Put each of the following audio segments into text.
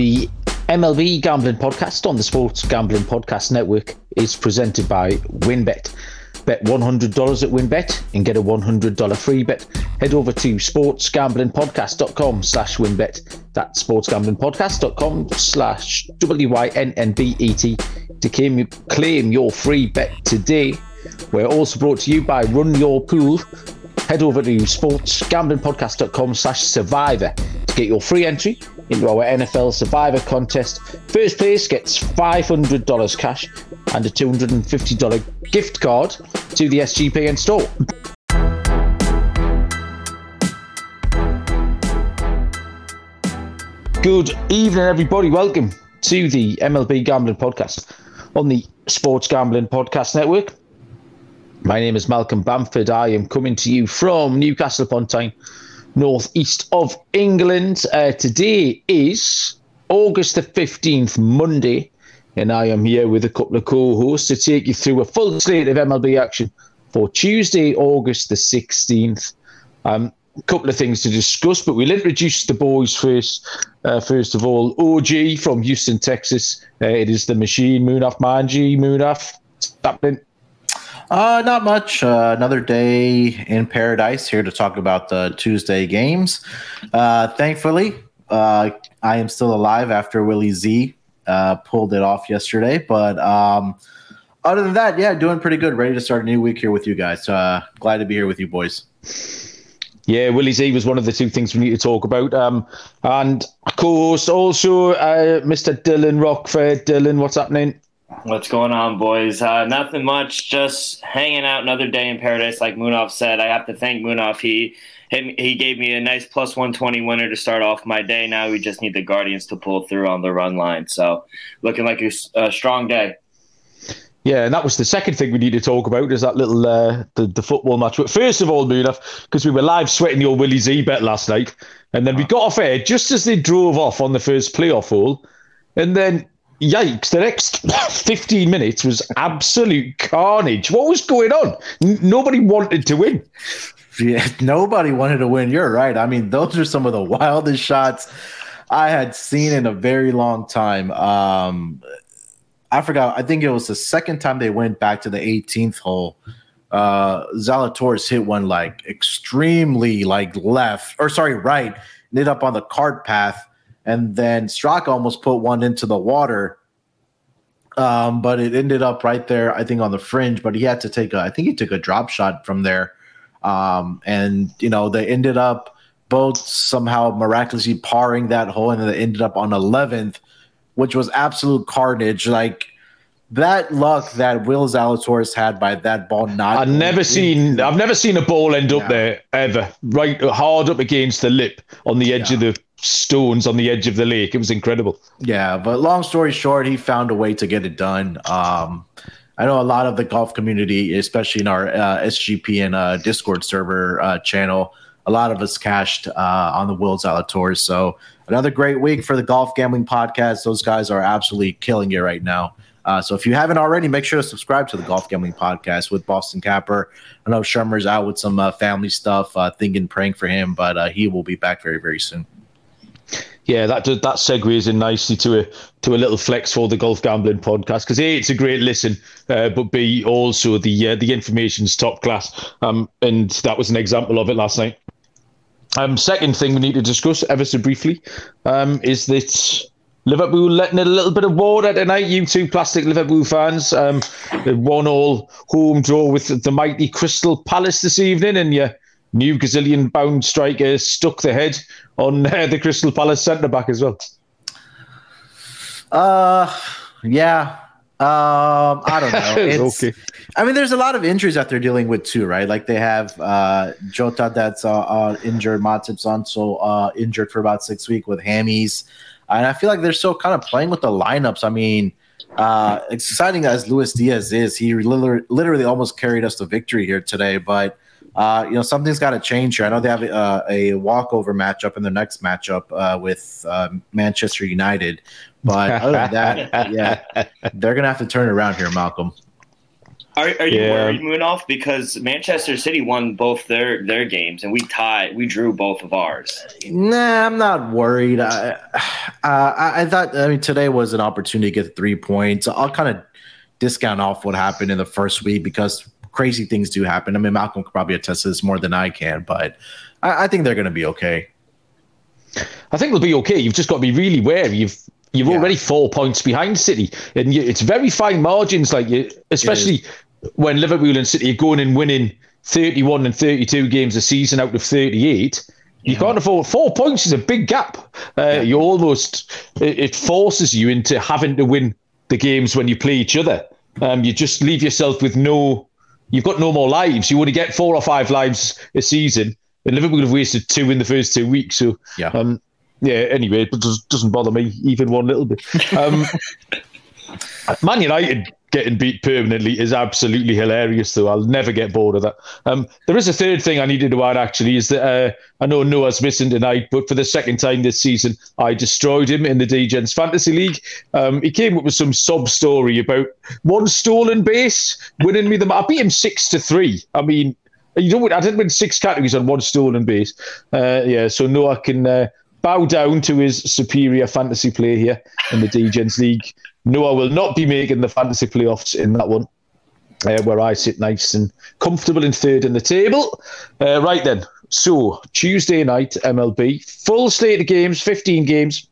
The MLB Gambling Podcast on the Sports Gambling Podcast Network is presented by WynnBET. Bet $100 at WynnBET and get a $100 free bet. Head over to sportsgamblingpodcast.com slash WynnBET. That's sportsgamblingpodcast.com slash W-Y-N-N-B-E-T to claim, claim your free bet today. We're also brought to you by Run Your Pool. Head over to sportsgamblingpodcast.com slash survivor to get your free entry into our NFL Survivor contest. First place gets $500 cash and a $250 gift card to the SGPN store. Good evening, everybody. Welcome to the MLB Gambling Podcast on the Sports Gambling Podcast Network. My name is Malcolm Bamford. I am coming to you from Newcastle upon Tyne, northeast of England. Uh, today is August the 15th, Monday, and I am here with a couple of co hosts to take you through a full slate of MLB action for Tuesday, August the 16th. Um, a couple of things to discuss, but we'll introduce the boys first. Uh, first of all, OG from Houston, Texas. Uh, it is the machine, Munaf Manji. Munaf, what's happening? Uh, not much. Uh, another day in paradise here to talk about the Tuesday games. Uh, thankfully, uh, I am still alive after Willie Z uh, pulled it off yesterday. But um, other than that, yeah, doing pretty good. Ready to start a new week here with you guys. Uh, glad to be here with you boys. Yeah, Willie Z was one of the two things we need to talk about. Um, and of course, also uh, Mr. Dylan Rockford. Dylan, what's happening? What's going on, boys? Uh, nothing much. Just hanging out another day in paradise, like Munaf said. I have to thank Munaf. He he, he gave me a nice plus 120 winner to start off my day. Now we just need the Guardians to pull through on the run line. So looking like a, a strong day. Yeah, and that was the second thing we need to talk about is that little uh, the, the football match. But first of all, Munaf, because we were live sweating your Willie Z bet last night, and then we got off air just as they drove off on the first playoff hole, and then yikes, the next 15 minutes was absolute carnage. What was going on? N- nobody wanted to win. Yeah, nobody wanted to win. You're right. I mean, those are some of the wildest shots I had seen in a very long time. Um, I forgot. I think it was the second time they went back to the 18th hole. Uh, Zalatoris hit one like extremely like left or sorry right, lit up on the cart path, and then Straka almost put one into the water. Um, but it ended up right there, I think, on the fringe. But he had to take a, I think he took a drop shot from there. Um, and you know, they ended up both somehow miraculously parring that hole, and they ended up on 11th, which was absolute carnage. Like that luck that Will Zalatoris had by that ball not. I've never seen. I've never seen a ball end up yeah. there ever. Right, hard up against the lip on the edge yeah. of the stones on the edge of the lake. It was incredible. Yeah, but long story short, he found a way to get it done. Um, I know a lot of the golf community, especially in our uh, SGP and uh, Discord server uh, channel, a lot of us cashed uh, on the Will Zalatoris. So another great week for the Golf Gambling Podcast. Those guys are absolutely killing it right now. Uh, so if you haven't already, make sure to subscribe to the Golf Gambling Podcast with Boston Capper. I know Shermer's out with some uh, family stuff, thinking, praying for him, but he will be back very, very soon yeah, that that segues in nicely to a to a little flex for the golf gambling podcast because a it's a great listen, uh, but b also the uh, the information's top class. Um, and that was an example of it last night. Um, second thing we need to discuss ever so briefly, um, is that Liverpool letting in a little bit of water tonight. You two plastic Liverpool fans, um, one all home draw with the mighty Crystal Palace this evening, and your new gazillion bound striker stuck the head on uh, the Crystal Palace centre back as well. Uh, yeah. Um, I don't know. It's, okay. I mean, there's a lot of injuries that they're dealing with too, right? Like they have uh, Jota that's uh, uh, injured, Matip's also uh, injured for about six weeks with hammies, and I feel like they're still kind of playing with the lineups. I mean, uh, exciting as Luis Diaz is, he literally, literally almost carried us to victory here today, but uh, you know, something's got to change here. I know they have uh, a walkover matchup in the next matchup uh, with uh, Manchester United, but other than that, yeah, they're gonna have to turn it around here, Malcolm. Are, are you yeah. worried, Munaf? Because Manchester City won both their their games, and we tied. We drew both of ours. Nah, I'm not worried. I, uh, I thought. I mean, today was an opportunity to get three points. I'll kind of discount off what happened in the first week because crazy things do happen. I mean, Malcolm could probably attest to this more than I can, but I, I think they're going to be okay. I think they'll be okay. You've just got to be really wary. You've you're yeah. already four points behind City, and you, it's very fine margins. Like you, especially when Liverpool and City are going and winning 31 and 32 games a season out of 38. You yeah. can't afford four points is a big gap. Uh, yeah. You almost it, it, forces you into having to win the games when you play each other. Um, you just leave yourself with no. You've got no more lives. You only get four or five lives a season, and Liverpool have wasted two in the first two weeks. So yeah. Um, yeah, anyway, it doesn't bother me even one little bit. Um, Man United getting beat permanently is absolutely hilarious, though. I'll never get bored of that. Um, there is a third thing I needed to add, actually, is that uh, I know Noah's missing tonight, but for the second time this season, I destroyed him in the DGens Fantasy League. Um, he came up with some sob story about one stolen base winning me the. I beat him six to three. I mean, you don't. I didn't win six categories on one stolen base. Uh, yeah, so Noah can. Uh, bow down to his superior fantasy play here in the DGens League. Noah will not be making the fantasy playoffs in that one, uh, where I sit nice and comfortable in third in the table. Uh, right then, so Tuesday night MLB, full slate of games, 15 games.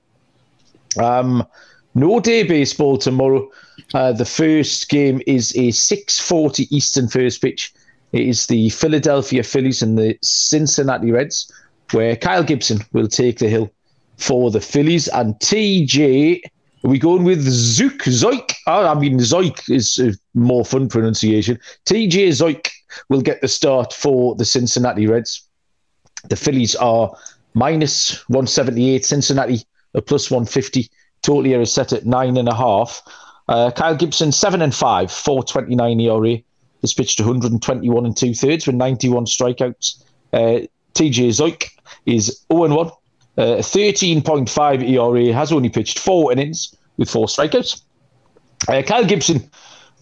Um, no day baseball tomorrow. Uh, the first game is a 6:40 Eastern first pitch. It is the Philadelphia Phillies and the Cincinnati Reds where Kyle Gibson will take the hill for the Phillies. And TJ, are we going with Zook? Zoik? Oh, I mean, Zoik is a more fun pronunciation. TJ Zoik will get the start for the Cincinnati Reds. The Phillies are minus 178, Cincinnati a plus 150. Total here is set at nine and a half. Uh, Kyle Gibson, seven and five, 429 ERA. Has pitched 121 and two thirds with 91 strikeouts. Uh, TJ Zoik is 0 and 1, uh, 13.5 ERA, has only pitched four innings with four strikeouts. Uh, Kyle Gibson,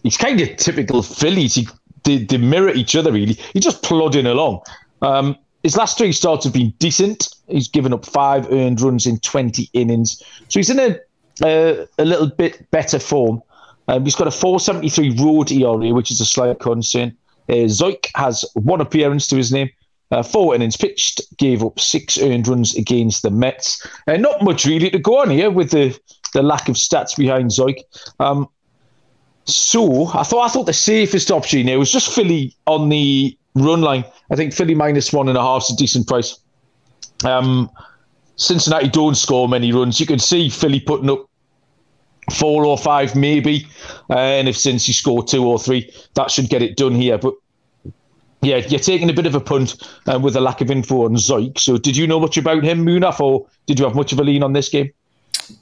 he's kind of typical Phillies. He, they, they mirror each other, really. He's just plodding along. Um, his last three starts have been decent. He's given up five earned runs in 20 innings. So he's in a, uh, a little bit better form. Um, he's got a 473 road ERA, which is a slight concern. Uh, Zoik has one appearance to his name, uh, four innings pitched, gave up six earned runs against the Mets. Uh, not much really to go on here with the, the lack of stats behind Zoik. Um, so I thought I thought the safest option here was just Philly on the run line. I think Philly minus one and a half is a decent price. Um, Cincinnati don't score many runs. You can see Philly putting up four or five maybe, uh, and if Cincy score two or three, that should get it done here. But yeah, you're taking a bit of a punt uh, with a lack of info on Zoik. So, did you know much about him, Munaf, or did you have much of a lean on this game?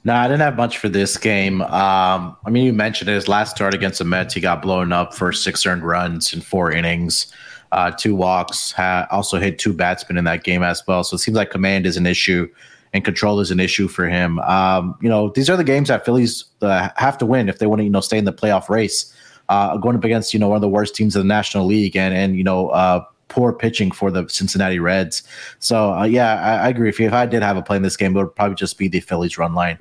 No, I didn't have much for this game. Um, I mean, you mentioned his last start against the Mets, he got blown up for six earned runs in four innings, uh, two walks. Ha- also hit two batsmen in that game as well. So it seems like command is an issue and control is an issue for him. Um, you know, these are the games that Phillies uh, have to win if they want to, you know, stay in the playoff race uh, going up against you know one of the worst teams in the National League, and and you know uh, poor pitching for the Cincinnati Reds. So uh, yeah, I, I, agree. If, you, if I did have a play in this game, it would probably just be the Phillies run line.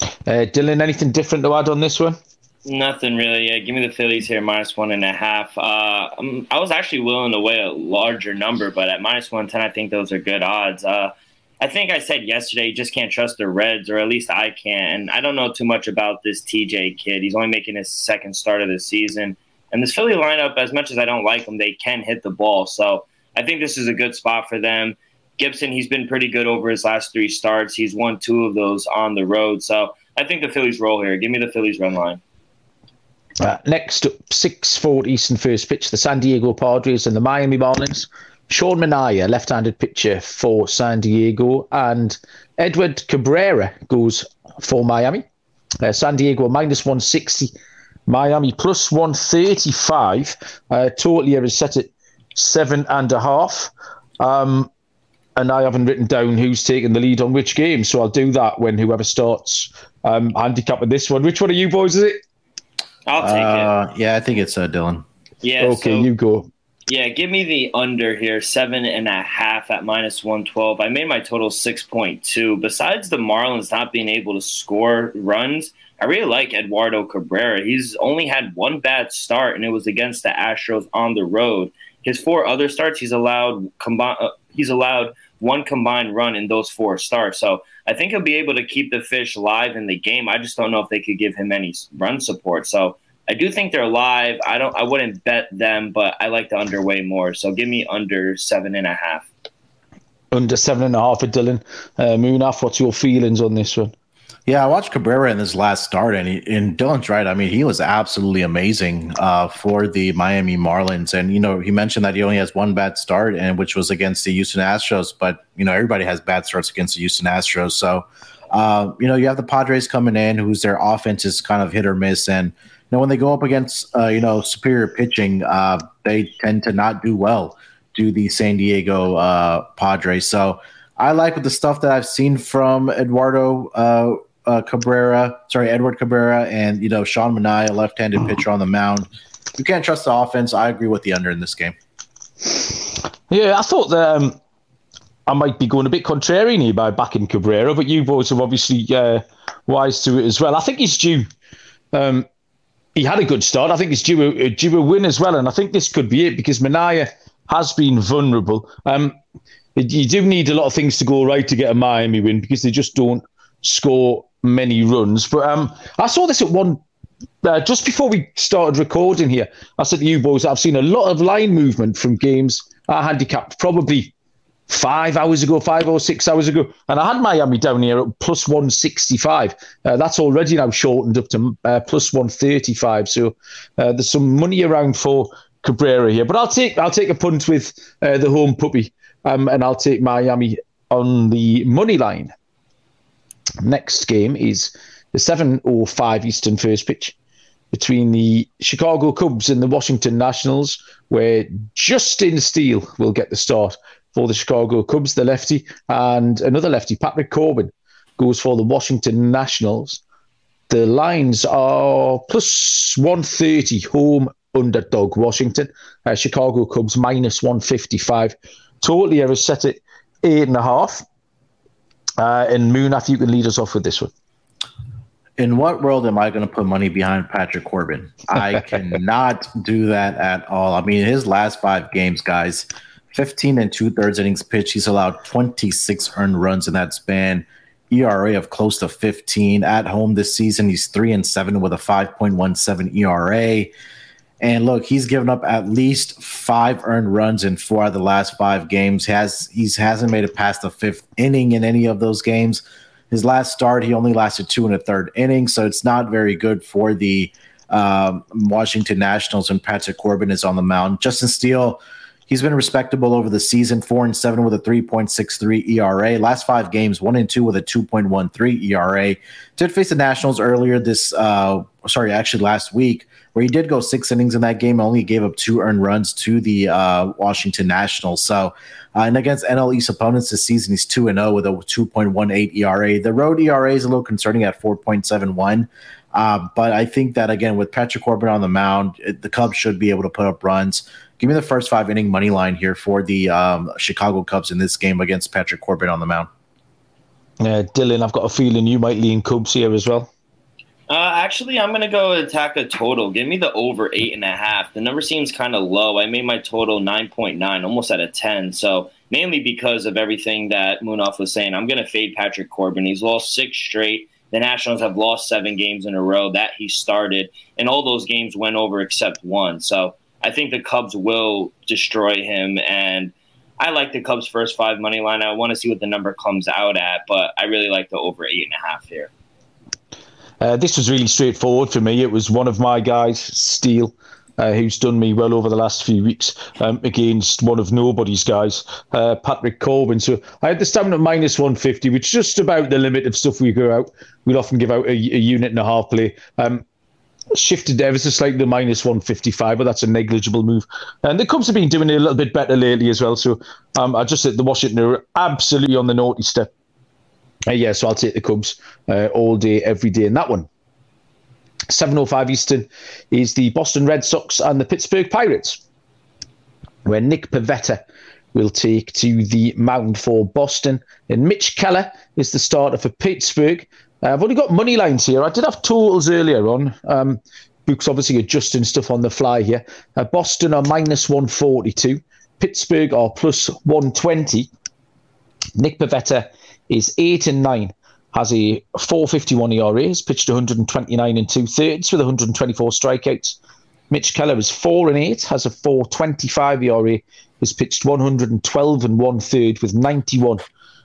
Uh, Dylan, anything different to add on this one? Nothing really. Yeah, give me the Phillies here, minus one and a half. Uh, um, I was actually willing to weigh a larger number, but at minus one ten, I think those are good odds. I think I said yesterday, you just can't trust the Reds, or at least I can't. And I don't know too much about this TJ kid. He's only making his second start of the season. And this Philly lineup, as much as I don't like them, they can hit the ball. So I think this is a good spot for them. Gibson, he's been pretty good over his last three starts. He's won two of those on the road. So I think the Phillies roll here. Give me the Phillies run line. Uh, next up, 6-4 Eastern first pitch, the San Diego Padres and the Miami Marlins. Sean Manaea, left-handed pitcher for San Diego, and Edward Cabrera goes for Miami. Uh, San Diego minus 160, Miami plus 135. Uh, total here is set at seven and a half. Um, and I haven't written down who's taking the lead on which game, so I'll do that when whoever starts um, handicapping this one. Which one are you boys? Is it? I'll take uh, it. Yeah, I think it's uh, Dylan. Yeah. Okay, so, you go. Yeah, give me the under here, seven and a half at minus 112. I made my total 6.2. Besides the Marlins not being able to score runs, I really like Eduardo Cabrera. He's only had one bad start, and it was against the Astros on the road. His four other starts, he's allowed combine. Uh, he's allowed one combined run in those four starts. So I think he'll be able to keep the fish live in the game. I just don't know if they could give him any run support. So I do think they're live. I don't. I wouldn't bet them, but I like the underway more. So give me under seven and a half. Under seven and a half for Dylan uh, Munaf. What's your feelings on this one? Yeah, I watched Cabrera in his last start, and, he, and Dylan's right. I mean, he was absolutely amazing uh, for the Miami Marlins. And you know, he mentioned that he only has one bad start, and which was against the Houston Astros. But you know, everybody has bad starts against the Houston Astros. So, uh, you know, you have the Padres coming in, whose their offense is kind of hit or miss, and know, when they go up against uh, you know superior pitching, uh, they tend to not do well. Do the San Diego uh, Padres? So I like the stuff that I've seen from Eduardo uh, uh, Cabrera. Sorry, Edward Cabrera, and you know Sean Manaea, left-handed pitcher on the mound. You can't trust the offense. I agree with the under in this game. Yeah, I thought that. Um, I might be going a bit contrarian here by backing Cabrera, but you boys are obviously uh, wise to it as well. I think he's due. Um, he had a good start. I think it's due a, due a win as well, and I think this could be it because Manaea has been vulnerable. Um, you do need a lot of things to go right to get a Miami win because they just don't score many runs. But um, I saw this at one uh, just before we started recording here. I said to you boys, I've seen a lot of line movement from games handicapped probably five hours ago, five or six hours ago, and I had Miami down here at plus 165. Uh, that's already now shortened up to uh, plus 135. So uh, there's some money around for Cabrera here, but I'll take I'll take a punt with uh, the home puppy, um, and I'll take Miami on the money line. Next game is the 7:05 Eastern first pitch between the Chicago Cubs and the Washington Nationals, where Justin Steele will get the start for the Chicago Cubs, the lefty, and another lefty, Patrick Corbin, goes for the Washington Nationals. The lines are plus 130 home underdog Washington. Uh, Chicago Cubs minus 155. Totally ever set it eight and a half. Uh, and Munaf, you can lead us off with this one. In what world am I going to put money behind Patrick Corbin? I cannot do that at all. I mean, his last five games, guys, 15 and two thirds innings pitched. He's allowed 26 earned runs in that span. ERA of close to 15 at home this season. He's three and seven with a 5.17 ERA. And look, he's given up at least five earned runs in four of the last five games. Has he's hasn't made it past the fifth inning in any of those games. His last start, he only lasted two and a third innings, so it's not very good for the um, Washington Nationals. And Patrick Corbin is on the mound. Justin Steele He's been respectable over the season, four and seven with a 3.63 ERA. Last five games, one and two with a 2.13 ERA. Did face the Nationals earlier this, uh, sorry, actually last week, where he did go six innings in that game, only gave up two earned runs to the uh, Washington Nationals. So, uh, and against NL East opponents this season, he's 2 and 0 with a 2.18 ERA. The road ERA is a little concerning at 4.71. Uh, but I think that, again, with Patrick Corbin on the mound, it, the Cubs should be able to put up runs. Give me the first five inning money line here for the um, Chicago Cubs in this game against Patrick Corbin on the mound. Yeah, Dylan, I've got a feeling you might lean Cubs here as well. Uh, actually, I'm going to go attack a total. Give me the over eight and a half. The number seems kind of low. I made my total 9.9, almost at a 10. So, mainly because of everything that Munaf was saying, I'm going to fade Patrick Corbin. He's lost six straight. The Nationals have lost seven games in a row that he started, and all those games went over except one. So, I think the Cubs will destroy him. And I like the Cubs' first five money line. I want to see what the number comes out at, but I really like the over eight and a half here. Uh, this was really straightforward for me. It was one of my guys, Steele, uh, who's done me well over the last few weeks um, against one of nobody's guys, uh, Patrick Corbin. So I had the stamina at minus 150, which is just about the limit of stuff we go out. We'd often give out a, a unit and a half play. Um, shifted ever so slightly to minus 155, but that's a negligible move. And the Cubs have been doing it a little bit better lately as well. So um, I just said the Washington are absolutely on the naughty step. Uh, yeah, so I'll take the Cubs uh, all day, every day in that one. 7.05 Eastern is the Boston Red Sox and the Pittsburgh Pirates, where Nick Pivetta will take to the mound for Boston. And Mitch Keller is the starter for Pittsburgh. Uh, I've only got money lines here. I did have totals earlier on. Um, Book's obviously adjusting stuff on the fly here. Uh, Boston are minus 142. Pittsburgh are plus 120. Nick Pivetta is 8 and 9 has a 451 ERA, has pitched 129 and two thirds with 124 strikeouts. Mitch Keller is 4 and 8, has a 425 ERA, has pitched 112 and one third with 91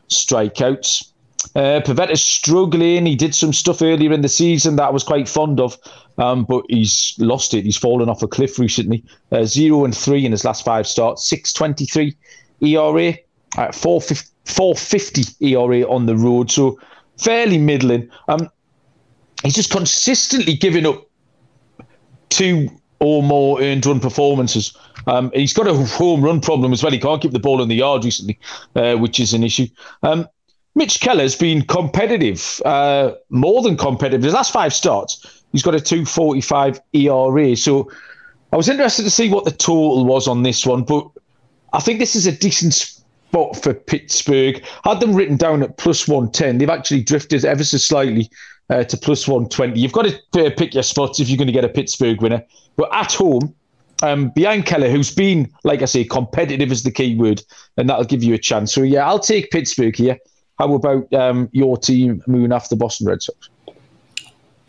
strikeouts. Uh, Pivetta's struggling. He did some stuff earlier in the season that I was quite fond of, um, but he's lost it. He's fallen off a cliff recently. Uh, zero and three in his last five starts. 623 ERA, uh, 450, 450 ERA on the road. So fairly middling. Um, he's just consistently giving up two or more earned run performances. Um, he's got a home run problem as well. He can't keep the ball in the yard recently, uh, which is an issue. Um, Mitch Keller's been competitive, uh, more than competitive. His last five starts, he's got a 245 ERA. So I was interested to see what the total was on this one, but I think this is a decent spot for Pittsburgh. Had them written down at plus 110. They've actually drifted ever so slightly uh, to plus 120. You've got to pick your spots if you're going to get a Pittsburgh winner. But at home, um, behind Keller, who's been, like I say, competitive is the key word, and that'll give you a chance. So, yeah, I'll take Pittsburgh here. How about um, your team moving after the Boston Red Sox?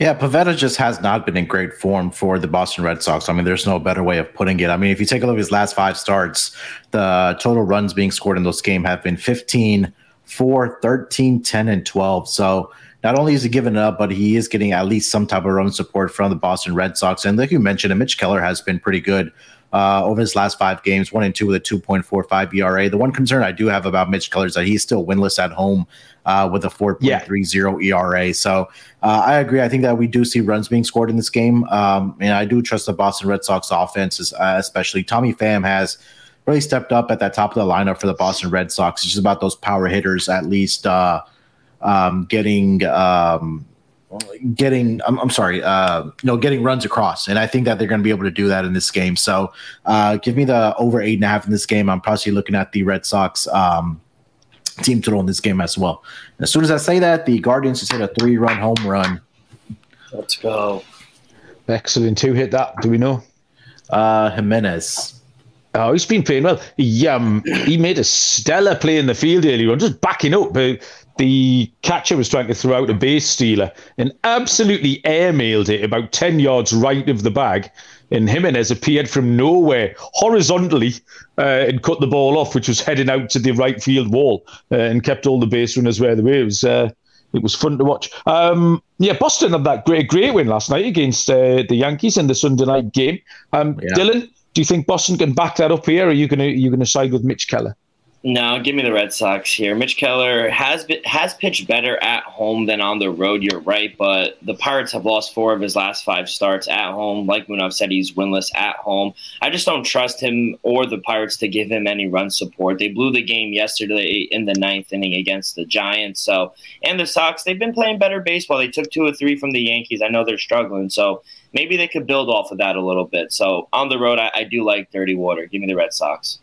Yeah, Pivetta just has not been in great form for the Boston Red Sox. I mean, there's no better way of putting it. I mean, if you take a look at his last five starts, the total runs being scored in those games have been 15, 4, 13, 10, and 12. So not only is he giving up, but he is getting at least some type of run support from the Boston Red Sox. And like you mentioned, Mitch Keller has been pretty good uh, over his last five games, one and two with a 2.45 ERA. The one concern I do have about Mitch Keller is that he's still winless at home uh, with a 4.30 yeah. ERA. So uh, I agree. I think that we do see runs being scored in this game. Um, and I do trust the Boston Red Sox offense, uh, especially Tommy Pham has really stepped up at that top of the lineup for the Boston Red Sox. It's just about those power hitters, at least uh, um, getting. Um, getting I'm, I'm sorry uh you know getting runs across and i think that they're going to be able to do that in this game. So uh give me the over eight and a half in this game. I'm probably looking at the red sox um team total in this game as well. As soon as i say that the guardians just hit a three run home run. Let's go. Excellent. Who hit that? Do we know? Uh Giménez. Oh, he's been playing well. He um he made a stellar play in the field earlier on, just backing up. But the catcher was trying to throw out a base stealer and absolutely airmailed it about 10 yards right of the bag. And Giménez appeared from nowhere horizontally uh, and cut the ball off, which was heading out to the right field wall uh, and kept all the base runners where they were. It was, uh, it was fun to watch. Um, yeah, Boston had that great, great win last night against uh, the Yankees in the Sunday night game. Um, yeah. Dylan, do you think Boston can back that up here, or are you going to you going to side with Mitch Keller? No, give me the Red Sox here. Mitch Keller has been, has pitched better at home than on the road. You're right, but the Pirates have lost four of his last five starts at home. Like Munaf said, he's winless at home. I just don't trust him or the Pirates to give him any run support. They blew the game yesterday in the ninth inning against the Giants. So, and the Sox, they've been playing better baseball. They took two or three from the Yankees. I know they're struggling, so maybe they could build off of that a little bit. So on the road, I, I do like Dirty Water. Give me the Red Sox.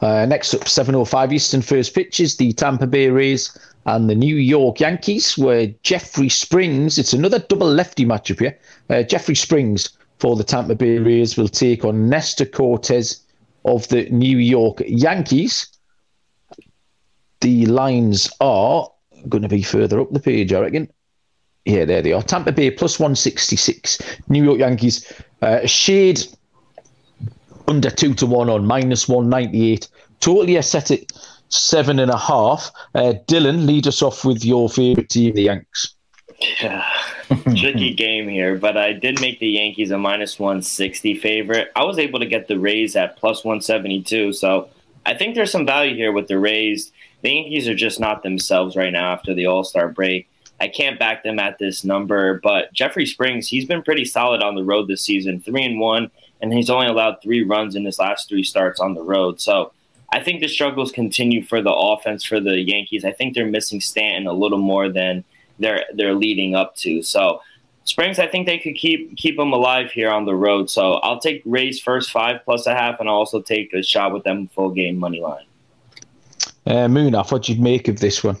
Uh, next up, 7.05 Eastern first pitches, the Tampa Bay Rays and the New York Yankees, where Jeffrey Springs, it's another double lefty matchup here. Uh, Jeffrey Springs for the Tampa Bay Rays will take on Nestor Cortes of the New York Yankees. The lines are going to be further up the page, I reckon. Yeah, there they are. Tampa Bay plus 166. New York Yankees, uh, shade under two to one on minus 198. Totally a set at seven and a half. Uh, Dylan, lead us off with your favourite team, the Yanks. Yeah, tricky game here, but I did make the Yankees a minus 160 favorite. I was able to get the Rays at plus 172, so I think there's some value here with the Rays. The Yankees are just not themselves right now after the All Star break. I can't back them at this number, but Jeffrey Springs, he's been pretty solid on the road this season. Three and one and he's only allowed three runs in his last three starts on the road. So I think the struggles continue for the offense for the Yankees. I think they're missing Stanton a little more than they're they're leading up to. So Springs, I think they could keep keep them alive here on the road. So I'll take Rays first five plus a half, and I'll also take a shot with them full game money line. Uh, Munaf, what do you make of this one?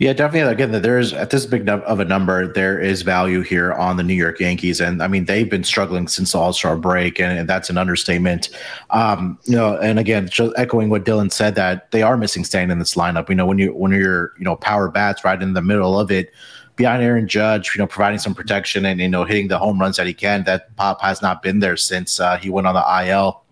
Yeah, definitely. Again, there is at this big of a number, there is value here on the New York Yankees, and I mean they've been struggling since the All Star break, and, and, that's an understatement. Um, you know, and again, just echoing what Dylan said, that they are missing Stan in this lineup. You know, when you when you're you know power bats right in the middle of it, behind Aaron Judge, you know, providing some protection and you know hitting the home runs that he can. That pop has not been there since uh, he went on the IL.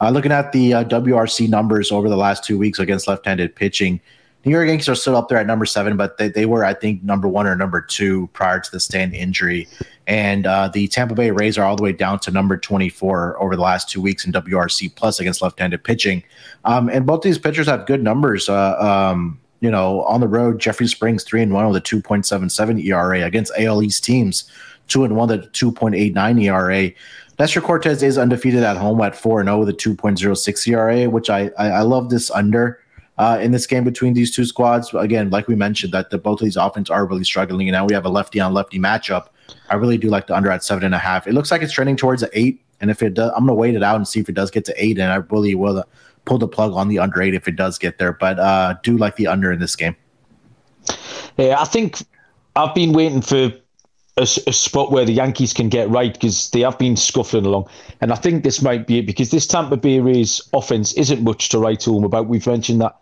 Uh, looking at the uh, WRC numbers over the last two weeks against left-handed pitching. New York Yankees are still up there at number seven, but they, they were, I think, number one or number two prior to the Stan injury. And uh, the Tampa Bay Rays are all the way down to number 24 over the last two weeks in WRC plus against left handed pitching. Um, and both these pitchers have good numbers. Uh, um, you know, on the road, Jeffrey Springs, three and one with a 2.77 ERA against AL East teams, two and one with a 2.89 ERA. Nestor Cortes is undefeated at home at 4 0 with a 2.06 ERA, which I, I, I love this under uh, in this game between these two squads. Again, like we mentioned, that the, both of these offenses are really struggling, and now we have a lefty on lefty matchup. I really do like the under at seven and a half. It looks like it's trending towards an eight, and if it does, I'm gonna wait it out and see if it does get to eight, and I really will uh, pull the plug on the under eight if it does get there. But uh, do like the under in this game. Yeah, I think I've been waiting for a, a, spot where the Yankees can get right because they have been scuffling along. And I think this might be it because this Tampa Bay Rays offense isn't much to write home about. We've mentioned that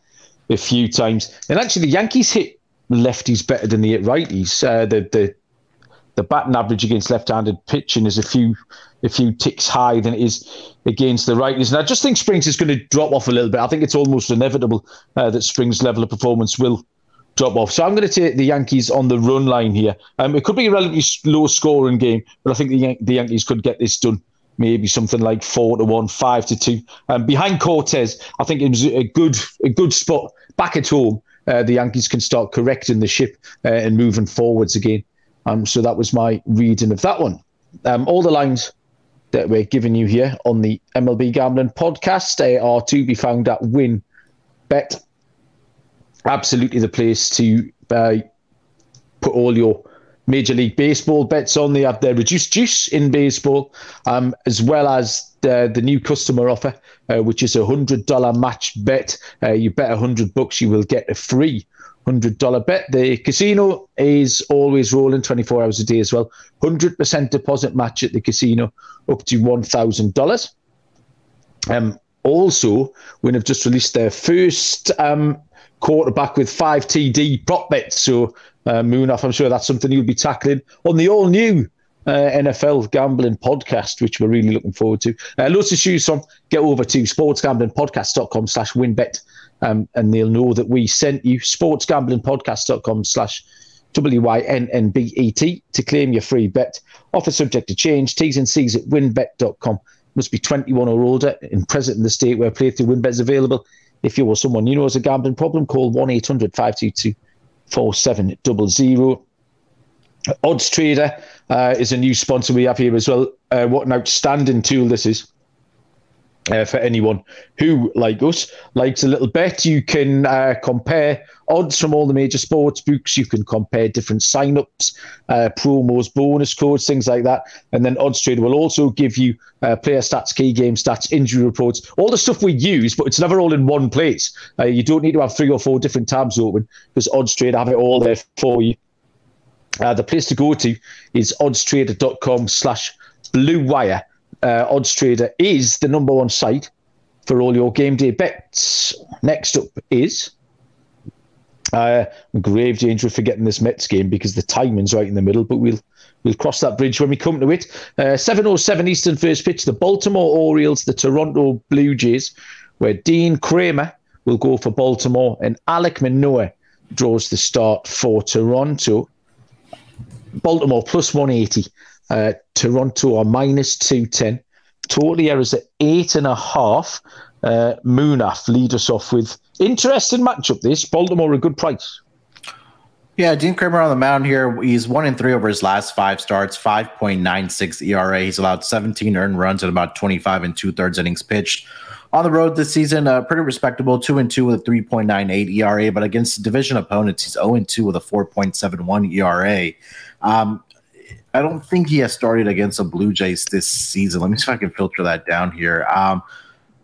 a few times. And actually, the Yankees hit lefties better than they hit righties. Uh, the the the batting average against left-handed pitching is a few a few ticks higher than it is against the righties. And I just think Springs is going to drop off a little bit. I think it's almost inevitable uh, that Springs' level of performance will drop off. So I'm going to take the Yankees on the run line here. Um, it could be a relatively low scoring game, but I think the, Yan- the Yankees could get this done. Maybe something like four to one, five to two. Um, behind Cortes, I think it was a good a good spot back at home. Uh, the Yankees can start correcting the ship uh, and moving forwards again. Um, so that was my reading of that one. Um, all the lines that we're giving you here on the MLB Gambling podcast uh, are to be found at Win Bet absolutely the place to uh, put all your Major League Baseball bets on. They have their reduced juice in baseball, um, as well as the, the new customer offer, uh, which is a hundred dollar match bet. Uh, you bet a hundred bucks, you will get a free hundred dollar bet. The casino is always rolling twenty four hours a day as well. Hundred percent deposit match at the casino, up to one thousand dollars. Um, also, we have just released their first um, quarterback with five TD prop bets. So, uh, I'm sure that's something you'll be tackling on the all new uh, NFL gambling podcast, which we're really looking forward to. Uh, lots to choose from. Get over to sportsgamblingpodcast.com slash WynnBET um, and they'll know that we sent you sportsgamblingpodcast.com slash W-Y-N-N-B-E-T to claim your free bet. Offer subject to change. T's and C's at wynnbet.com. Must be 21 or older and present in the state where playthrough WynnBET is available. If you or someone you know has a gambling problem, call 1 800 522 4700. Odds Trader uh, is a new sponsor we have here as well. Uh, what an outstanding tool this is. Uh, for anyone who, like us, likes a little bet, you can uh, compare odds from all the major sports books. You can compare different sign-ups, uh, promos, bonus codes, things like that. And then Odds Trader will also give you uh, player stats, key game stats, injury reports, all the stuff we use, but it's never all in one place. Uh, you don't need to have three or four different tabs open because Odds Trader have it all there for you. Uh, the place to go to is oddstrader.com slash blue wire. Uh, Odds Trader is the number one site for all your game day bets. Next up is uh, grave danger of forgetting this Mets game because the timing's right in the middle, but we'll we'll cross that bridge when we come to it. Uh, 7.07 Eastern first pitch, the Baltimore Orioles, the Toronto Blue Jays, where Dean Kremer will go for Baltimore and Alec Manoah draws the start for Toronto. Baltimore plus 180, uh, Toronto are minus 210. Total errors at eight and a half. Uh, Munaf lead us off with interesting matchup. This Baltimore a good price. Yeah, Dean Kremer on the mound here. He's one in three over his last five starts, 5.96 ERA. He's allowed 17 earned runs and about 25 and two thirds innings pitched. On the road this season, uh, pretty respectable, two and two with a 3.98 ERA. But against division opponents, he's 0 and two with a 4.71 ERA. Um, I don't think he has started against the Blue Jays this season. Let me see if I can filter that down here. Um,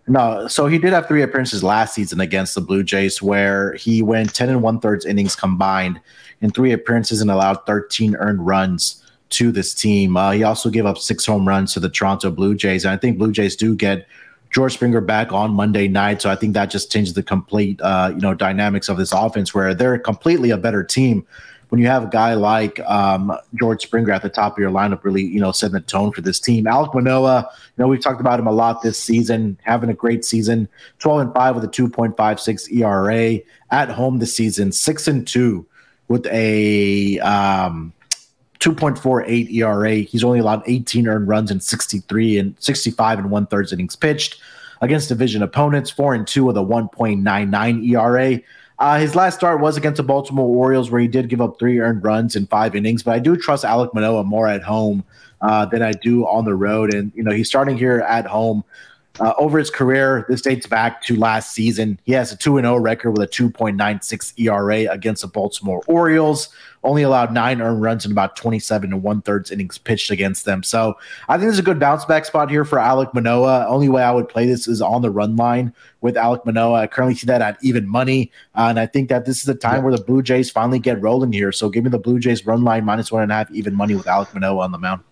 no, so he did have three appearances last season against the Blue Jays, where he went ten and one thirds innings combined in three appearances and allowed thirteen earned runs to this team. Uh, he also gave up six home runs to the Toronto Blue Jays, and I think Blue Jays do get George Springer back on Monday night, so I think that just changes the complete uh, you know dynamics of this offense, where they're completely a better team when you have a guy like um, George Springer at the top of your lineup, really, you know, setting the tone for this team. Alec Manoah, you know, we've talked about him a lot this season, having a great season, 12 and 5 with a 2.56 ERA at home this season, 6 and 2 with a um, 2.48 ERA. He's only allowed 18 earned runs in 63 and 65 and one thirds innings pitched against division opponents, 4 and 2 with a 1.99 ERA. Uh, his last start was against the Baltimore Orioles, where he did give up three earned runs in five innings. But I do trust Alec Manoah more at home uh, than I do on the road. And you know, he's starting here at home. Uh, over his career, this dates back to last season. He has a 2 0 record with a 2.96 ERA against the Baltimore Orioles. Only allowed nine earned runs in about 27 and one thirds innings pitched against them. So I think there's a good bounce back spot here for Alec Manoah. Only way I would play this is on the run line with Alec Manoah. I currently see that at even money. Uh, and I think that this is the time yeah. where the Blue Jays finally get rolling here. So give me the Blue Jays run line minus one and a half even money with Alec Manoah on the mound.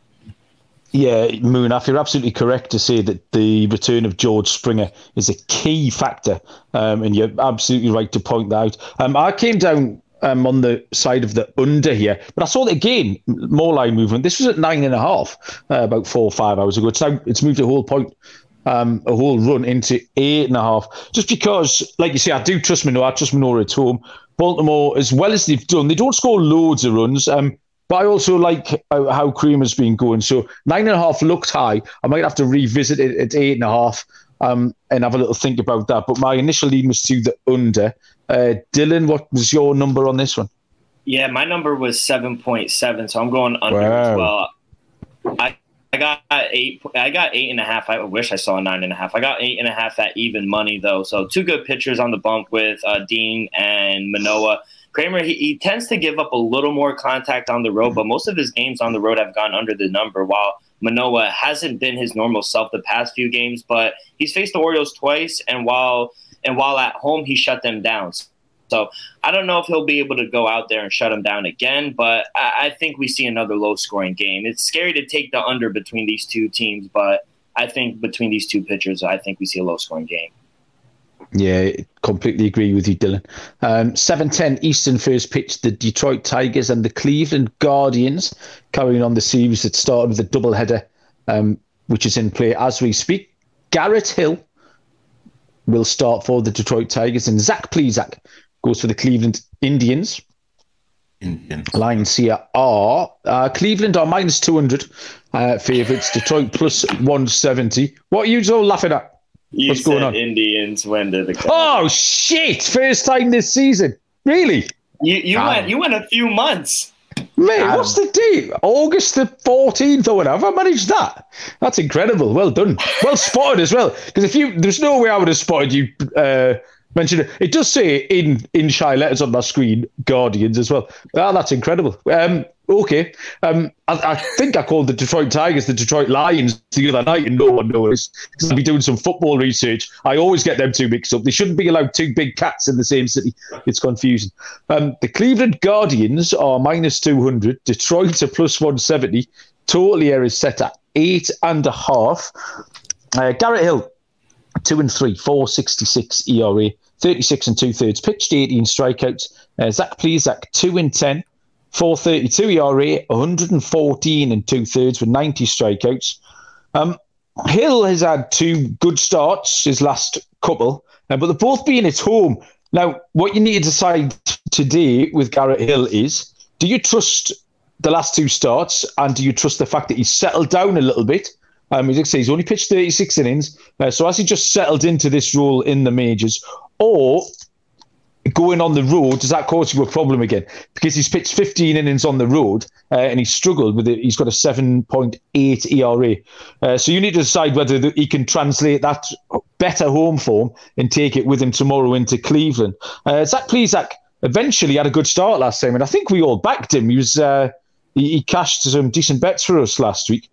Yeah, Munaf, you're absolutely correct to say that the return of George Springer is a key factor, um, and you're absolutely right to point that out. Um, I came down um, on the side of the under here, but I saw it again, more line movement. This was at nine and a half uh, about four or five hours ago. It's now it's moved a whole point, um, a whole run into eight and a half, just because, like you say, I do trust Manoah. I trust Manoah at home. Baltimore, as well as they've done, they don't score loads of runs. Um, but I also like how Kremer's been going. So nine and a half looked high. I might have to revisit it at eight and a half um, and have a little think about that. But my initial lead was to the under. Uh, Dylan, what was your number on this one? Yeah, my number was seven point seven, so I'm going under wow. as well. I I got eight. I got eight and a half. I wish I saw nine and a half. I got eight and a half at even money though. So two good pitchers on the bump with uh, Dean and Manoah. Kremer, he, he tends to give up a little more contact on the road, but most of his games on the road have gone under the number, while Manoah hasn't been his normal self the past few games, but he's faced the Orioles twice, and while and while at home, he shut them down. So I don't know if he'll be able to go out there and shut them down again, but I, I think we see another low scoring game. It's scary to take the under between these two teams, but I think between these two pitchers, I think we see a low scoring game. Yeah, completely agree with you, Dylan. Um, 7.10 Eastern first pitch, the Detroit Tigers and the Cleveland Guardians carrying on the series that started with a doubleheader, um, which is in play as we speak. Garrett Hill will start for the Detroit Tigers and Zach Plesac goes for the Cleveland Indians. Indians. Lines here are uh, Cleveland are minus 200 uh, favourites, Detroit plus 170. What are you all laughing at? You What's going on? Indians win to the. Oh shit! First time this season. Really? You you went you went a few months. Man, what's the date? August the 14th or whatever. I managed that. That's incredible. Well done. Well spotted as well. Because if you, there's no way I would have spotted you uh, mention it. It does say in in shy letters on my screen, Guardians as well. Ah, that's incredible. Um, okay. Um, I, I, think I called the Detroit Tigers the Detroit Lions the other night, and no one knows because I'll be doing some football research. I always get them two mixed up. They shouldn't be allowed two big cats in the same city. It's confusing. Um, the Cleveland Guardians are minus 200. Detroit are plus 170. Total is set at eight and a half. Uh, Garrett Hill, two and three, 466 ERA. 36 and two thirds pitched, 18 strikeouts. Uh, Zach Plesac, 2 and 10, 432 ERA, 114 and two thirds with 90 strikeouts. Um, Hill has had two good starts, his last couple, uh, but they've both been at home. Now, what you need to decide today with Garrett Hill is do you trust the last two starts and do you trust the fact that he's settled down a little bit? Um, as I say, he's only pitched 36 innings. Uh, so as he just settled into this role in the majors, or going on the road, does that cause you a problem again? Because he's pitched 15 innings on the road uh, and he's struggled with it. He's got a 7.8 ERA. Uh, so you need to decide whether he can translate that better home form and take it with him tomorrow into Cleveland. Uh, Zach eventually had a good start last time, and I think we all backed him. He was. Uh, he, he cashed some decent bets for us last week.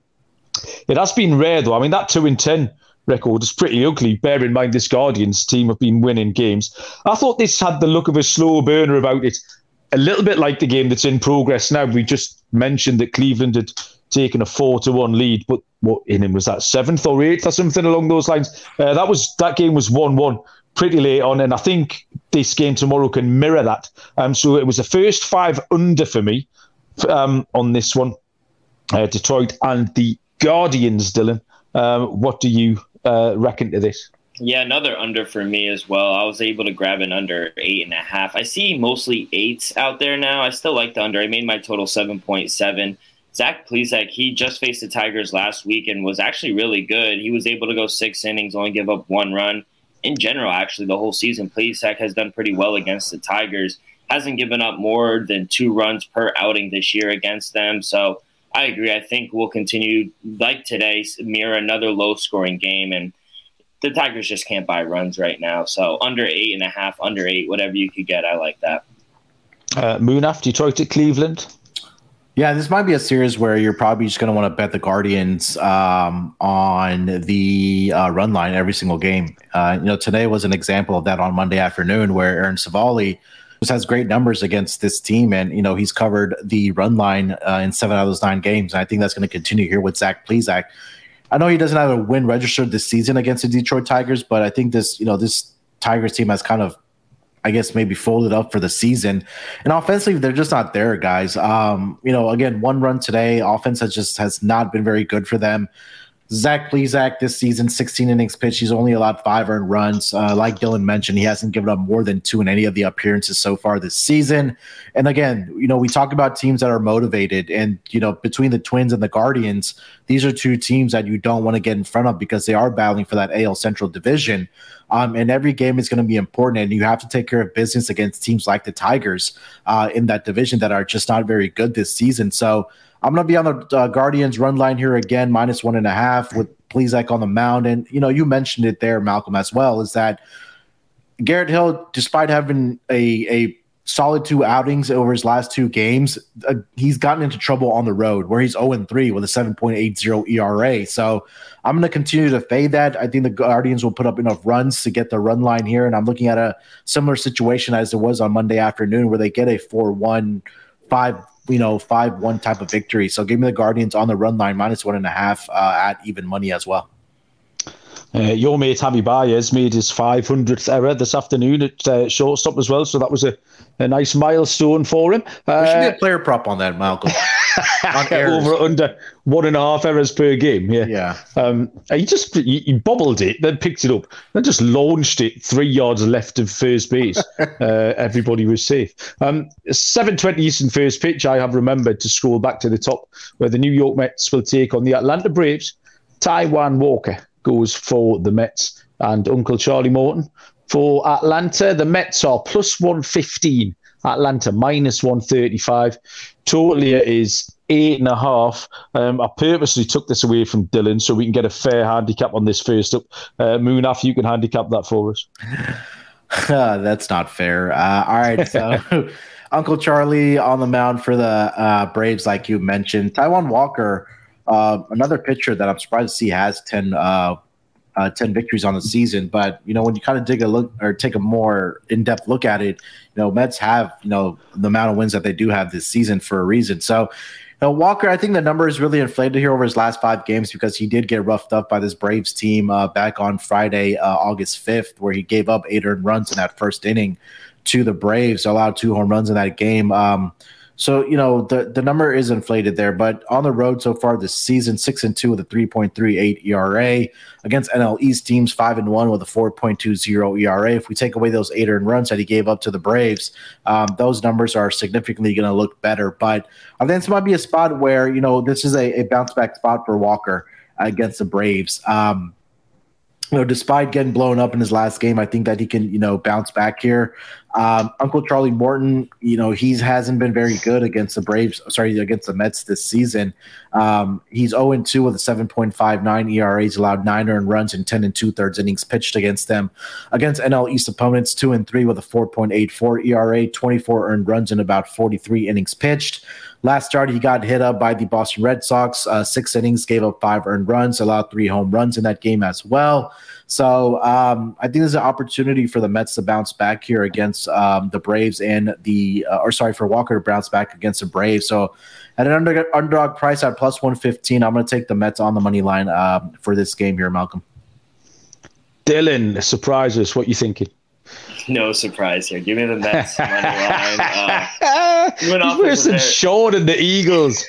It has been rare though. I mean, that two in ten record is pretty ugly. Bear in mind this Guardians team have been winning games. I thought this had the look of a slow burner about it, a little bit like the game that's in progress now. We just mentioned that Cleveland had taken a four to one lead, but what in him was that seventh or eighth or something along those lines. Uh, that was that game was one one pretty late on, and I think this game tomorrow can mirror that. Um, so it was the first five under for me um, on this one, uh, Detroit and the Guardians. Dylan, um, what do you uh, reckon to this? Yeah, another under for me as well. I was able to grab an under eight and a half. I see mostly eights out there now. I still like the under. I made my total seven point seven. Zach Plesac, he just faced the Tigers last week and was actually really good. He was able to go six innings, only give up one run. In general, actually, the whole season, Plesac has done pretty well against the Tigers. Hasn't given up more than two runs per outing this year against them. So I agree. I think we'll continue, like today, mirror another low scoring game. And the Tigers just can't buy runs right now. So under eight and a half, under eight, whatever you could get, I like that. Uh, Munaf, Detroit at Cleveland. Yeah, this might be a series where you're probably just going to want to bet the Guardians um, on the uh, run line every single game. Uh, you know, today was an example of that on Monday afternoon where Aaron Civale has great numbers against this team, and you know he's covered the run line uh, in seven out of those nine games. And I think that's going to continue here with Zach Plesac. I know he doesn't have a win registered this season against the Detroit Tigers, but I think this you know this Tigers team has kind of I guess maybe folded up for the season. And offensively, they're just not there, guys. Um, you know, again, one run today, offense has just has not been very good for them. Zach Plesac this season, 16 innings pitched. He's only allowed five earned runs. Uh, like Dylan mentioned, he hasn't given up more than two in any of the appearances so far this season. And again, you know, we talk about teams that are motivated, and you know, between the Twins and the Guardians, these are two teams that you don't want to get in front of because they are battling for that AL Central division. Um, and every game is going to be important, and you have to take care of business against teams like the Tigers uh, in that division that are just not very good this season. So I'm going to be on the uh, Guardians run line here again, minus one and a half with Plesac on the mound. And, you know, you mentioned it there, Malcolm, as well, is that Garrett Hill, despite having a, a solid two outings over his last two games, uh, he's gotten into trouble on the road where he's 0 3 with a 7.80 ERA. So I'm going to continue to fade that. I think the Guardians will put up enough runs to get the run line here. And I'm looking at a similar situation as it was on Monday afternoon where they get a 4 1, 5 you know, five one type of victory. So give me the Guardians on the run line minus one and a half uh, at even money as well. Uh, your mate Javi Baez made his 500th error this afternoon at uh, shortstop as well, so that was a, a nice milestone for him. Uh, there should be a player prop on that, Malcolm. on over under one and a half errors per game. Yeah, yeah. Um, he just he, he, bobbled it, then picked it up, then just launched it three yards left of first base. uh, everybody was safe. Um, 7:20 Eastern first pitch. I have remembered to scroll back to the top where the New York Mets will take on the Atlanta Braves. Taijuan Walker goes for the Mets and Uncle Charlie Morton for Atlanta. The Mets are plus 115. Atlanta minus 135. Totally is eight and a half. Um, I purposely took this away from Dylan so we can get a fair handicap on this first up. Uh, Moon, after you can handicap that for us. That's not fair. Uh, all right. So Uncle Charlie on the mound for the uh, Braves, like you mentioned. Taijuan Walker uh, another pitcher that I'm surprised to see has 10, uh, uh, 10 victories on the season. But, you know, when you kind of dig a look or take a more in depth look at it, you know, Mets have, you know, the amount of wins that they do have this season for a reason. So, Walker, I think the number is really inflated here over his last five games because he did get roughed up by this Braves team uh, back on Friday, uh, August 5th, where he gave up eight earned runs in that first inning to the Braves, allowed two home runs in that game. Um, so you know the the number is inflated there, but on the road so far this season, six and two with a three point three eight ERA against NL East teams, five and one with a four point two zero ERA. If we take away those eight earned runs that he gave up to the Braves, um, those numbers are significantly going to look better. But I think this might be a spot where you know this is a, a bounce back spot for Walker against the Braves. Um, you know, despite getting blown up in his last game, I think that he can, you know, bounce back here. Um, Uncle Charlie Morton, you know, he hasn't been very good against the Braves, sorry, against the Mets this season. Um, he's 0 2 with a 7.59 ERA. He's allowed nine earned runs in 10 and two thirds innings pitched against them. Against NL East opponents, 2 and 3 with a 4.84 ERA, 24 earned runs in about 43 innings pitched. Last start, he got hit up by the Boston Red Sox. Uh, six innings, gave up five earned runs, allowed three home runs in that game as well. So um, I think there's an opportunity for the Mets to bounce back here against um, the Braves and the, uh, or sorry, for Walker to bounce back against the Braves. So at an under, underdog price at plus 115, I'm going to take the Mets on the money line uh, for this game here, Malcolm. Dylan, surprise us. What you thinking? No surprise here. Give me the Mets money line. Uh, He's worse than Sean and the Eagles.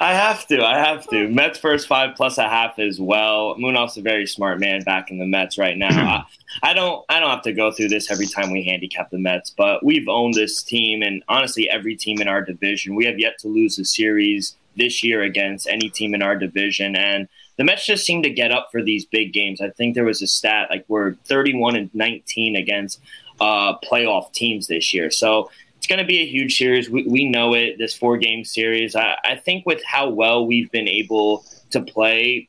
I have to. I have to. Mets first five plus a half as well. Munaf's a very smart man back in the Mets right now. I, I, don't. I don't have to go through this every time we handicap the Mets, but we've owned this team and honestly every team in our division. We have yet to lose a series this year against any team in our division, and the Mets just seem to get up for these big games. I think there was a stat like we're 31 and 19 against uh, playoff teams this year. So it's going to be a huge series. We, we know it, this four game series. I, I think with how well we've been able to play,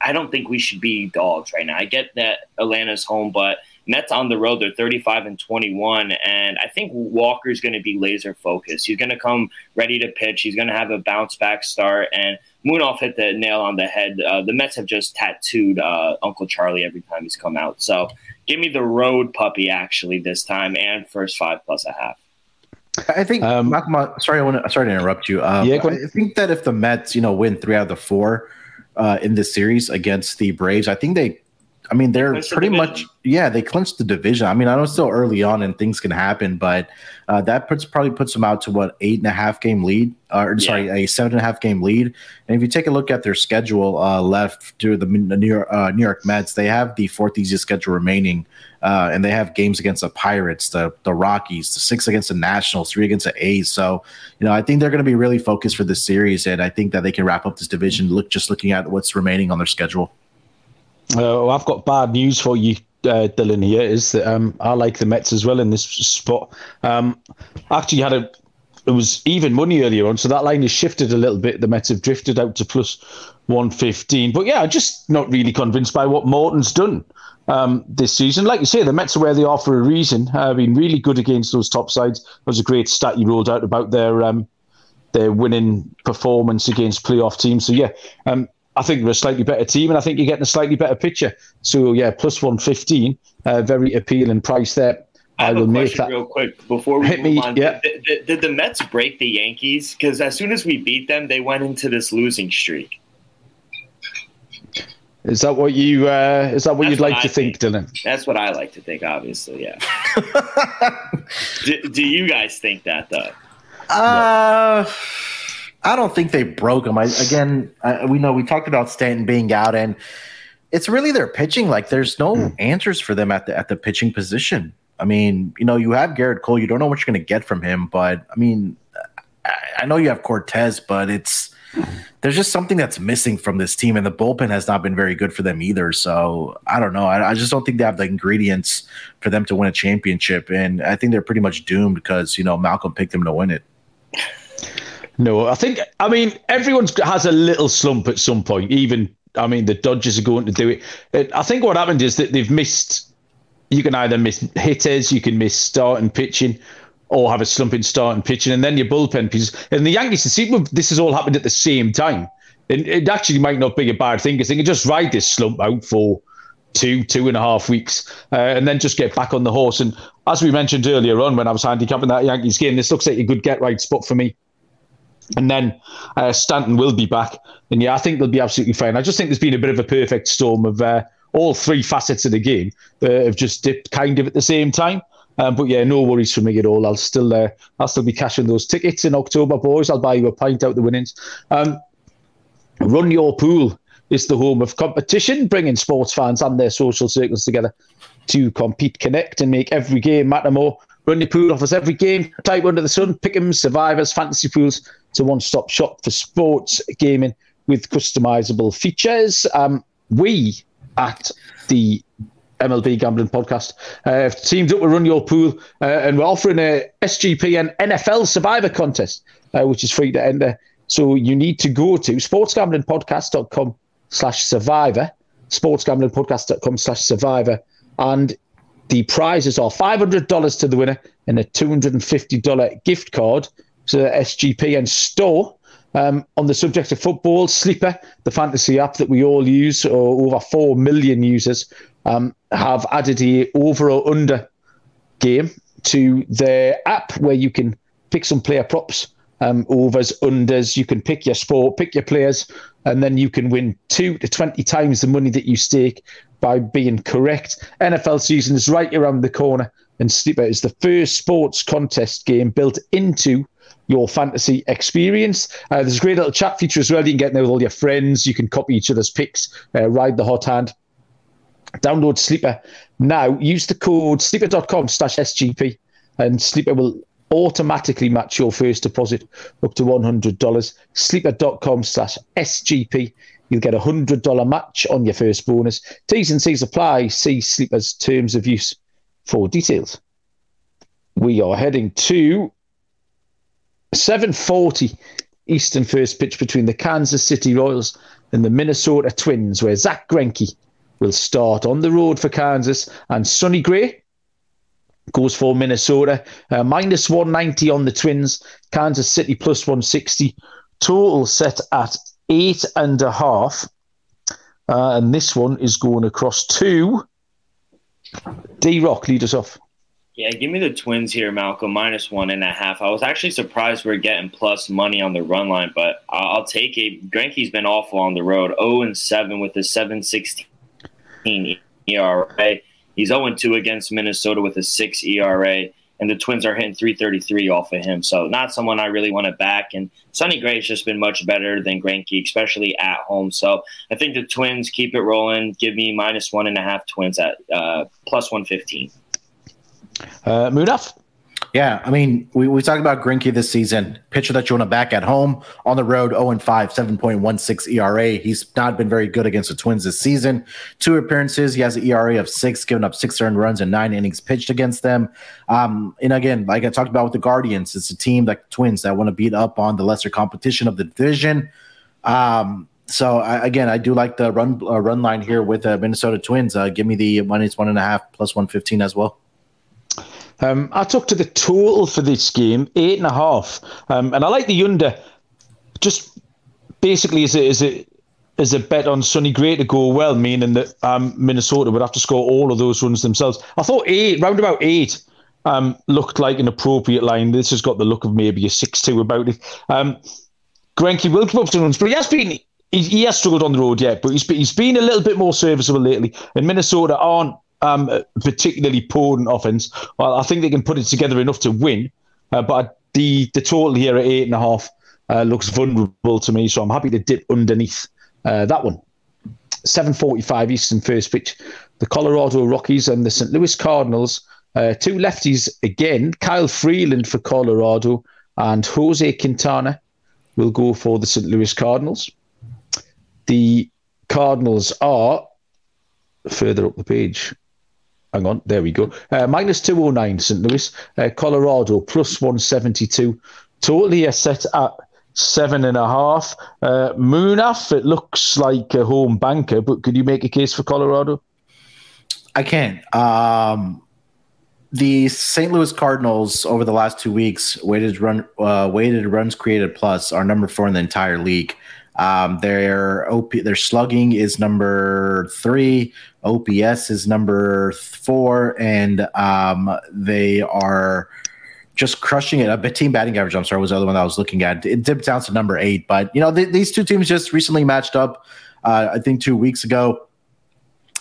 I don't think we should be dogs right now. I get that Atlanta's home, but Mets on the road, they're 35 and 21. And I think Walker's going to be laser focused. He's going to come ready to pitch. He's going to have a bounce back start. And Munaf hit the nail on the head. Uh, the Mets have just tattooed uh, Uncle Charlie every time he's come out. So give me the road puppy actually this time and first five plus a half. I think. Um, sorry, I want to. Sorry to interrupt you. Um, yeah, I think that if the Mets, you know, win three out of the four uh, in this series against the Braves, I think they. I mean, they're pretty the much yeah. They clinched the division. I mean, I know it's still early on and things can happen, but uh, that puts probably puts them out to what eight and a half game lead, uh, or yeah. sorry, a seven and a half game lead. And if you take a look at their schedule uh, left to the New York uh, New York Mets, they have the fourth easiest schedule remaining, uh, and they have games against the Pirates, the the Rockies, the six against the Nationals, three against the A's. So you know, I think they're going to be really focused for this series, and I think that they can wrap up this division. Look, just looking at what's remaining on their schedule. Uh, I've got bad news for you uh, Dylan here is that um, I like the Mets as well in this spot. Um, actually had a it was even money earlier on, so that line has shifted a little bit. The Mets have drifted out to plus one fifteen, but yeah, just not really convinced by what Morton's done um, this season. Like you say, the Mets are where they are for a reason. Uh, been really good against those top sides. There was a great stat you rolled out about their um, their winning performance against playoff teams. So yeah, um, I think they're a slightly better team, and I think you're getting a slightly better picture. So yeah, plus one fifteen, uh, very appealing price there. I, I will make that real quick before we Hit move me, on. Yeah. Did, did, did the Mets break the Yankees? Because as soon as we beat them, they went into this losing streak. Is that what you? Uh, is that what That's you'd like what to think, think, Dylan? That's what I like to think. Obviously, yeah. do, do, you guys think that though? Uh, I don't think they broke them. I, again, I, we know we talked about Stanton being out, and it's really their pitching. Like, there's no mm. answers for them at the at the pitching position. I mean, you know, you have Gerrit Cole. You don't know what you're going to get from him, but I mean, I, I know you have Cortes, but it's there's just something that's missing from this team, and the bullpen has not been very good for them either. So I don't know. I, I, just don't think they have the ingredients for them to win a championship, and I think they're pretty much doomed because you know Malcolm picked them to win it. No, I think I mean everyone has a little slump at some point. Even I mean the Dodgers are going to do it. I think what happened is that they've missed. You can either miss hitters, you can miss starting pitching, or have a slump in starting pitching, and then your bullpen pieces. And the Yankees, see, this has all happened at the same time. And it actually might not be a bad thing because they can just ride this slump out for two, two and a half weeks, uh, and then just get back on the horse. And as we mentioned earlier on when I was handicapping that Yankees game, this looks like a good get right spot for me. And then uh, Stanton will be back. And yeah, I think they'll be absolutely fine. I just think there's been a bit of a perfect storm of uh, all three facets of the game that have just dipped kind of at the same time. Um, but yeah, no worries for me at all. I'll still uh, I'll still be cashing those tickets in October, boys. I'll buy you a pint out the winnings. Um, Run Your Pool is the home of competition, bringing sports fans and their social circles together to compete, connect, and make every game matter more. Run Your Pool offers every game type under the sun, pick'em, survivors, fantasy pools, it's a one-stop shop for sports gaming with customizable features. Um, we at the MLB Gambling Podcast uh, teamed up to run your pool, uh, and we're offering a SGPN NFL Survivor contest, uh, which is free to enter. So you need to go to sportsgamblingpodcast.com slash survivor, sportsgamblingpodcast.com slash survivor, and the prizes are $500 to the winner and a $250 gift card to SGP and store. Um, on the subject of football, Sleeper, the fantasy app that we all use, or over 4 million users, um, have added a over or under game to their app where you can pick some player props, um, overs, unders. You can pick your sport, pick your players, and then you can win two to 20 times the money that you stake by being correct. NFL season is right around the corner, and Sleeper is the first sports contest game built into your fantasy experience. Uh, there's a great little chat feature as well. You can get there with all your friends. You can copy each other's picks, uh, ride the hot hand. Download Sleeper now. Use the code sleeper.com slash SGP, and Sleeper will automatically match your first deposit up to $100. Sleeper.com slash SGP. You'll get a $100 match on your first bonus. T's and C's apply. See Sleeper's terms of use for details. We are heading to 740 Eastern first pitch between the Kansas City Royals and the Minnesota Twins, where Zack Greinke will start on the road for Kansas, and Sonny Gray goes for Minnesota. Uh, minus 190 on the Twins, Kansas City plus 160. Total set at eight and a half. Uh, and this one is going across to D Rock. Lead us off. Yeah, give me the Twins here, Malcolm, minus one and a half. I was actually surprised we're getting plus money on the run line, but I'll take it. Greinke's been awful on the road, 0 and 7 with a 7.16 ERA. He's 0 2 against Minnesota with a 6 ERA, and the Twins are hitting 333 off of him. So, not someone I really want to back. And Sonny Gray has just been much better than Greinke, especially at home. So, I think the Twins keep it rolling. Give me minus one and a half Twins at uh, plus 115. Uh? Yeah, I mean, we, we talked about Greinke this season. Pitcher that you want to back at home, on the road, 0 5, 7.16 ERA. He's not been very good against the Twins this season. Two appearances, he has an ERA of six, giving up six earned runs and nine innings pitched against them. Um, and again, like I talked about with the Guardians, it's a team like Twins that want to beat up on the lesser competition of the division. Um, so I, again, I do like the run uh, run line here with uh, Minnesota Twins. Uh, give me the minus one and a half plus one fifteen as well. Um, I took to the total for this game, eight and a half. Um, and I like the under just basically as a, as a, bet on Sonny Gray to go well, meaning that um, Minnesota would have to score all of those runs themselves. I thought eight, round about eight, um, looked like an appropriate line. This has got the look of maybe a 6 2 about it. Um, Greinke will give up some runs, but he has been. He, he has struggled on the road yet, but he's he's been a little bit more serviceable lately. And Minnesota aren't um, particularly potent offense. Well, I think they can put it together enough to win. Uh, but the the total here at eight and a half uh, looks vulnerable to me, so I'm happy to dip underneath uh, that one. 7:45 Eastern first pitch. The Colorado Rockies and the St. Louis Cardinals. Uh, two lefties again. Kyle Freeland for Colorado and Jose Quintana will go for the St. Louis Cardinals. The Cardinals are further up the page hang on, there we go. Uh, minus 209 St. Louis, uh, Colorado plus 172. Totally a set at seven and a half. Uh, Munaf, it looks like a home banker, but could you make a case for Colorado? I can. Um, the St. Louis Cardinals over the last two weeks weighted run uh, weighted runs created plus are number four in the entire league. Um, their OP, their slugging is number three. OPS is number four, and um, they are just crushing it. A team batting average. I'm sorry, was the other one I was looking at. It dipped down to number eight, but you know th- these two teams just recently matched up. Uh, I think two weeks ago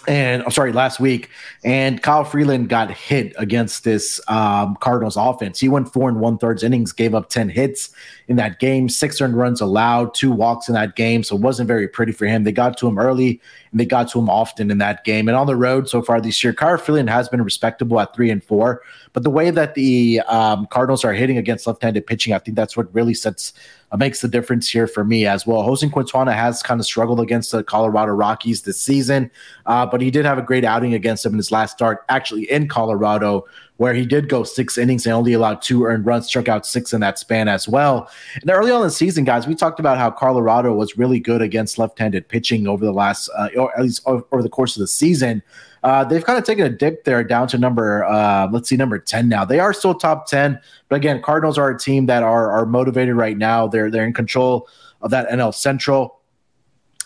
and I'm sorry, last week, and Kyle Freeland got hit against this um, Cardinals offense. He went four and one thirds innings, gave up 10 hits in that game, six earned runs allowed, two walks in that game. So it wasn't very pretty for him. They got to him early and they got to him often in that game. And on the road so far this year, Kyle Freeland has been respectable at three and four. But the way that the um, Cardinals are hitting against left handed pitching, I think that's what really sets uh, makes the difference here for me as well. Jose Quintana has kind of struggled against the Colorado Rockies this season, uh, but he did have a great outing against them in his last start, actually in Colorado, where he did go six innings and only allowed two earned runs, struck out six in that span as well. And early on in the season, guys, we talked about how Colorado was really good against left-handed pitching over the last, uh, or at least over the course of the season. Uh, they've kind of taken a dip there down to number, uh, let's see, number 10 now. They are still top 10, but again, Cardinals are a team that are, are motivated right now. They're, they're in control of that NL Central.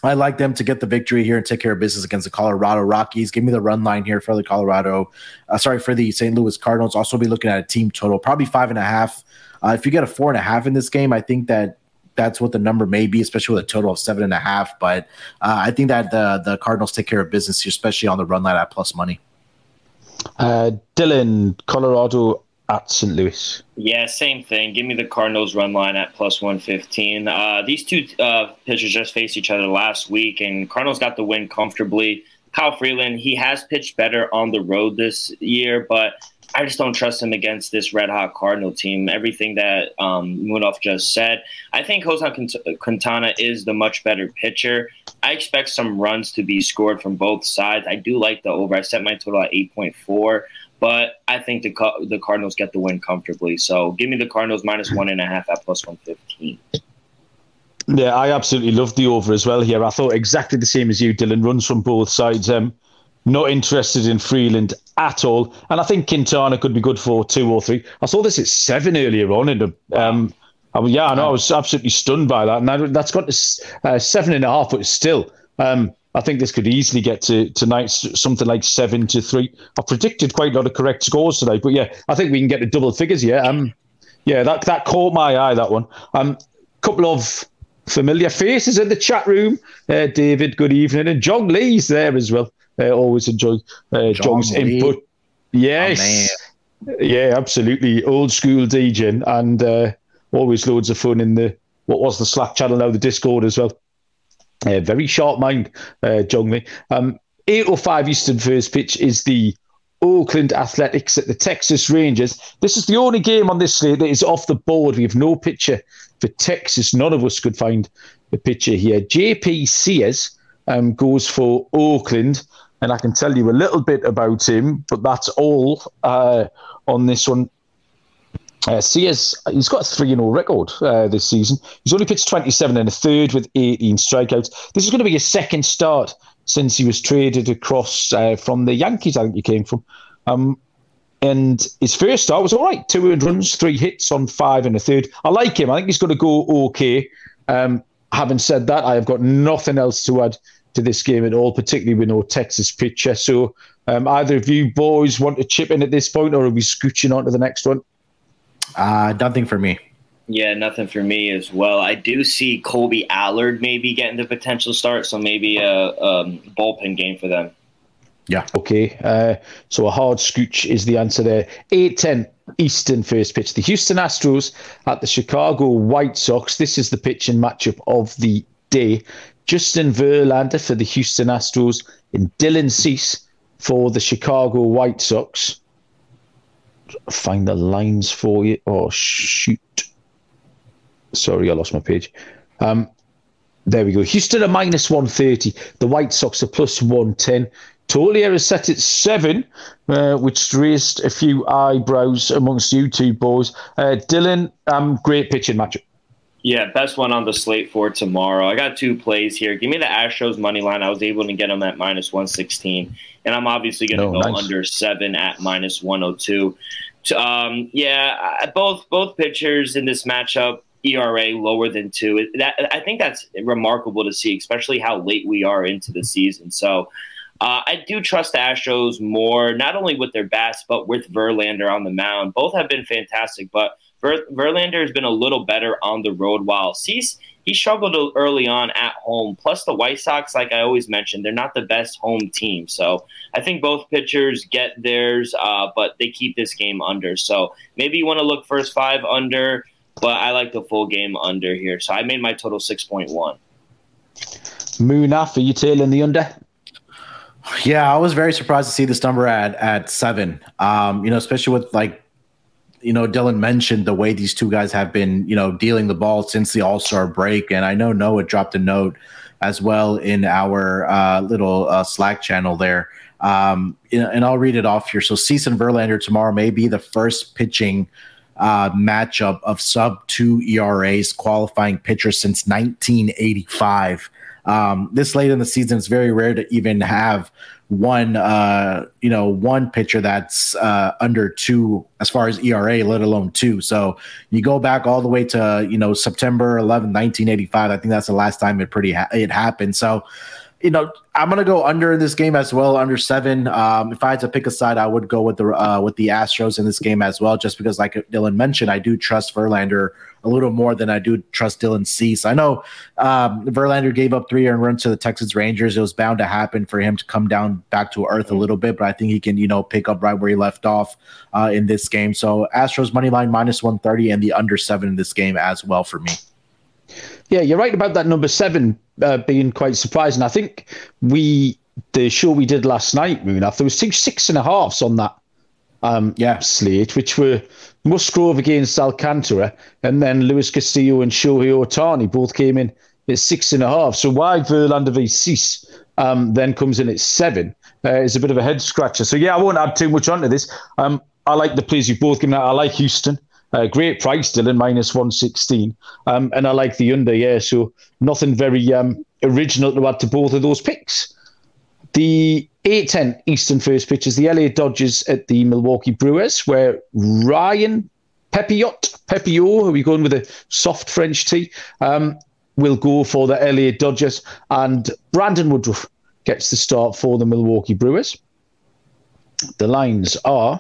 I like them to get the victory here and take care of business against the Colorado Rockies. Give me the run line here for the Colorado, uh, sorry, for the St. Louis Cardinals. Also be looking at a team total, probably five and a half. Uh, if you get a four and a half in this game, I think that that's what the number may be, especially with a total of seven and a half. But uh, I think that the the Cardinals take care of business, especially on the run line at plus money. Uh, Dylan, Colorado at St. Louis. Yeah, same thing. Give me the Cardinals run line at plus 115. Uh, these two uh, pitchers just faced each other last week, and Cardinals got the win comfortably. Kyle Freeland, he has pitched better on the road this year, but I just don't trust him against this red hot Cardinal team. Everything that um, Munaf just said, I think Jose Quintana is the much better pitcher. I expect some runs to be scored from both sides. I do like the over. I set my total at 8.4, but I think the the Cardinals get the win comfortably. So give me the Cardinals minus one and a half at plus 115. Yeah, I absolutely love the over as well here. I thought exactly the same as you, Dylan. Runs from both sides. Um, not interested in Freeland at all. And I think Quintana could be good for two or three. I saw this at seven earlier on. In the, um, I mean, yeah, I know. I was absolutely stunned by that. And that, has got to uh, seven and a half, but still, um, I think this could easily get to tonight something like seven to three. I predicted quite a lot of correct scores today, but yeah, I think we can get to double figures. Yeah, um, yeah, that that caught my eye. That one. Um, couple of familiar faces in the chat room. Uh, David, good evening, and John Lee's there as well. Uh, always enjoy uh, John's input. Yes. Oh, yeah, absolutely. Old school DJing and uh, always loads of fun in the what was the Slack channel now, the Discord as well. Uh, very sharp mind, uh, John Lee. Um, 8.05 Eastern first pitch is the Oakland Athletics at the Texas Rangers. This is the only game on this slate that is off the board. We have no pitcher for Texas. None of us could find a pitcher here. JP Sears um, goes for Oakland and I can tell you a little bit about him, but that's all uh, on this one. Uh, he's got a 3 0 record uh, this season. He's only pitched 27 and a third with 18 strikeouts. This is going to be his second start since he was traded across uh, from the Yankees, I think he came from. Um, and his first start was all right two runs, three hits on five and a third. I like him. I think he's going to go okay. Um, having said that, I have got nothing else to add to this game at all, particularly with no Texas pitcher. So, um, either of you boys want to chip in at this point, or are we scooching on to the next one? Uh, nothing for me. Yeah, nothing for me as well. I do see Kolby Allard maybe getting the potential start, so maybe a, a bullpen game for them. Yeah. Okay. Uh, so a hard scooch is the answer there. 8 10 Eastern first pitch. The Houston Astros at the Chicago White Sox. This is the pitching matchup of the day. Justin Verlander for the Houston Astros, and Dylan Cease for the Chicago White Sox. Find the lines for you. Oh, shoot. Sorry, I lost my page. Um, there we go. Houston are minus 130. The White Sox are plus 110. Tolier is set at seven, uh, which raised a few eyebrows amongst you two boys. Uh, Dylan, um, great pitching matchup. Yeah, best one on the slate for tomorrow. I got two plays here. Give me the Astros money line. I was able to get them at minus 116. And I'm obviously going to oh, go nice. under seven at minus 102. Um, yeah, both both pitchers in this matchup, ERA lower than two. That, I think that's remarkable to see, especially how late we are into the season. So uh, I do trust the Astros more, not only with their bats, but with Verlander on the mound. Both have been fantastic, but Ver- Verlander has been a little better on the road, while Cease he struggled early on at home. Plus, the White Sox, like I always mentioned, they're not the best home team. So I think both pitchers get theirs, uh, but they keep this game under. So maybe you want to look first five under, but I like the full game under here. So I made my total six point one. Munaf, are you tailing the under? Yeah, I was very surprised to see this number at at seven. Um, you know, especially with like you know, Dylan mentioned the way these two guys have been, you know, dealing the ball since the All Star break, and I know Noah dropped a note as well in our uh, little uh, Slack channel there Um, and I'll read it off here. So Cease and Verlander tomorrow may be the first pitching uh, matchup of sub two ERAs qualifying pitcher since 1985. Um, this late in the season, it's very rare to even have one uh you know one pitcher that's uh under two as far as ERA let alone two so you go back all the way to you know September 11 1985 I think that's the last time it pretty ha- it happened so you know, I'm gonna go under in this game as well, under seven. Um, if I had to pick a side, I would go with the uh, with the Astros in this game as well, just because, like Dylan mentioned, I do trust Verlander a little more than I do trust Dylan Cease. I know um, Verlander gave up three earned runs to the Texas Rangers. It was bound to happen for him to come down back to earth a little bit, but I think he can, you know, pick up right where he left off uh, in this game. So Astros money line minus one thirty and the under seven in this game as well for me. Yeah, you're right about that number seven uh, being quite surprising. I think we the show we did last night, Munaf, there was two six and a halfs on that um, yeah. slate, which were Musgrove against Alcantara, and then Luis Castillo and Shohei Ohtani both came in at six and a half. So why Verlander v Cease um, then comes in at seven uh, is a bit of a head scratcher. So yeah, I won't add too much onto this. Um, I like the plays you've both given out. I like Houston. Uh, great price Dylan, minus 116. Um, and I like the under, yeah. So nothing very um, original to add to both of those picks. The 8-10 Eastern first pitch is the LA Dodgers at the Milwaukee Brewers, where Ryan Pepiot, Pepio, are we going with a soft French T, um, will go for the LA Dodgers. And Brandon Woodruff gets the start for the Milwaukee Brewers. The lines are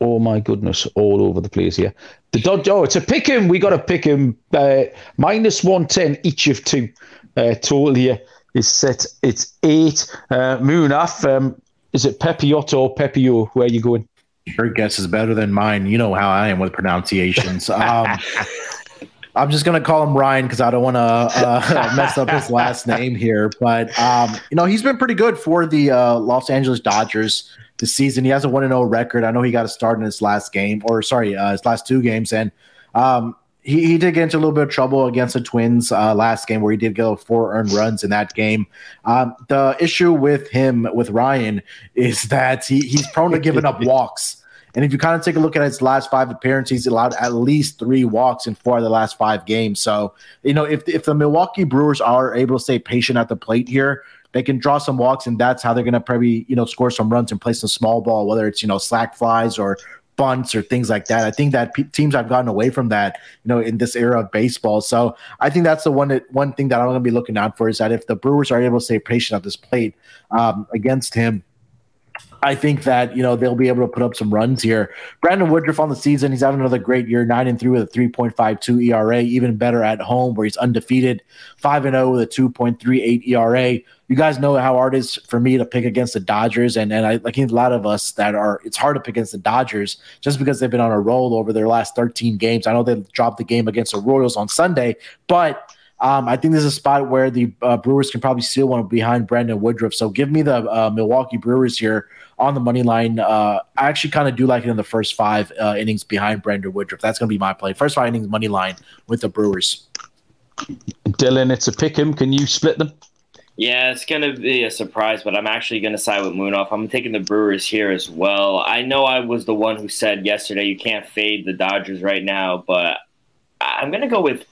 oh my goodness, all over the place here. The Dodge, oh, it's a pick him. We got to pick him. Uh, minus 110 each of two. Uh, total here is set. It's eight. Uh, Munaf, um, is it Pepiotto or Pepio? Where are you going? Your guess is better than mine. You know how I am with pronunciations. Um, I'm just gonna call him Ryan because I don't want to uh, mess up his last name here. But um, you know, he's been pretty good for the uh, Los Angeles Dodgers this season. He has a one and zero oh record. I know he got a start in his last game, or sorry, uh, his last two games, and um, he, he did get into a little bit of trouble against the Twins uh, last game, where he did go four earned runs in that game. Um, the issue with him, with Ryan, is that he, he's prone to giving up walks. And if you kind of take a look at his last five appearances, he's allowed at least three walks in four of the last five games. So, you know, if if the Milwaukee Brewers are able to stay patient at the plate here, they can draw some walks, and that's how they're going to probably you know score some runs and play some small ball, whether it's you know sac flies or bunts or things like that. I think that p- teams have gotten away from that, you know, in this era of baseball. So I think that's the one that one thing that I'm going to be looking out for is that if the Brewers are able to stay patient at this plate um, against him I think that you know they'll be able to put up some runs here. Brandon Woodruff on the season, he's having another great year, nine and three with a three point five two ERA, even better at home where he's undefeated, five and zero with a two point three eight ERA. You guys know how hard it is for me to pick against the Dodgers, and and I like a lot of us that are. It's hard to pick against the Dodgers just because they've been on a roll over their last thirteen games. I know they dropped the game against the Royals on Sunday, but um, I think there's a spot where the uh, Brewers can probably steal one behind Brandon Woodruff. So give me the uh, Milwaukee Brewers here on the money line. Uh, I actually kind of do like it in the first five uh, innings behind Brandon Woodruff. That's going to be my play. First five innings money line with the Brewers. Dylan, it's a pick 'em. Can you split them? Yeah, it's going to be a surprise, but I'm actually going to side with Munaf. I'm taking the Brewers here as well. I know I was the one who said yesterday you can't fade the Dodgers right now, but I'm going to go with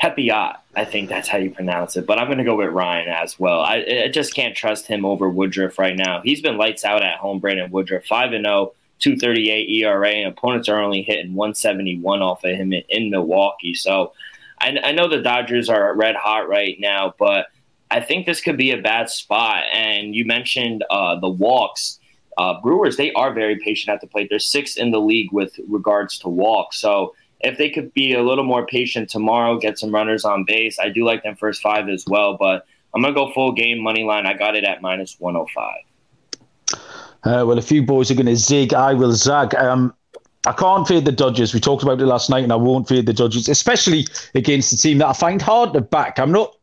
Pepiot. I think that's how you pronounce it. But I'm going to go with Ryan as well. I, I, just can't trust him over Woodruff right now. He's been lights out at home, Brandon Woodruff, 5 and 0, 238 ERA, and opponents are only hitting 171 off of him in, in Milwaukee. So I, I know the Dodgers are red hot right now, but I think this could be a bad spot. And you mentioned uh, the walks. Uh, Brewers, they are very patient at the plate. They're sixth in the league with regards to walks. So if they could be a little more patient tomorrow, get some runners on base, I do like them first five as well. But I'm gonna go full game money line. I got it at minus 105. Uh, well, a few boys are going to zig. I will zag. Um, I can't fade the Dodgers. We talked about it last night, and I won't fade the Dodgers, especially against a team that I find hard to back. I'm not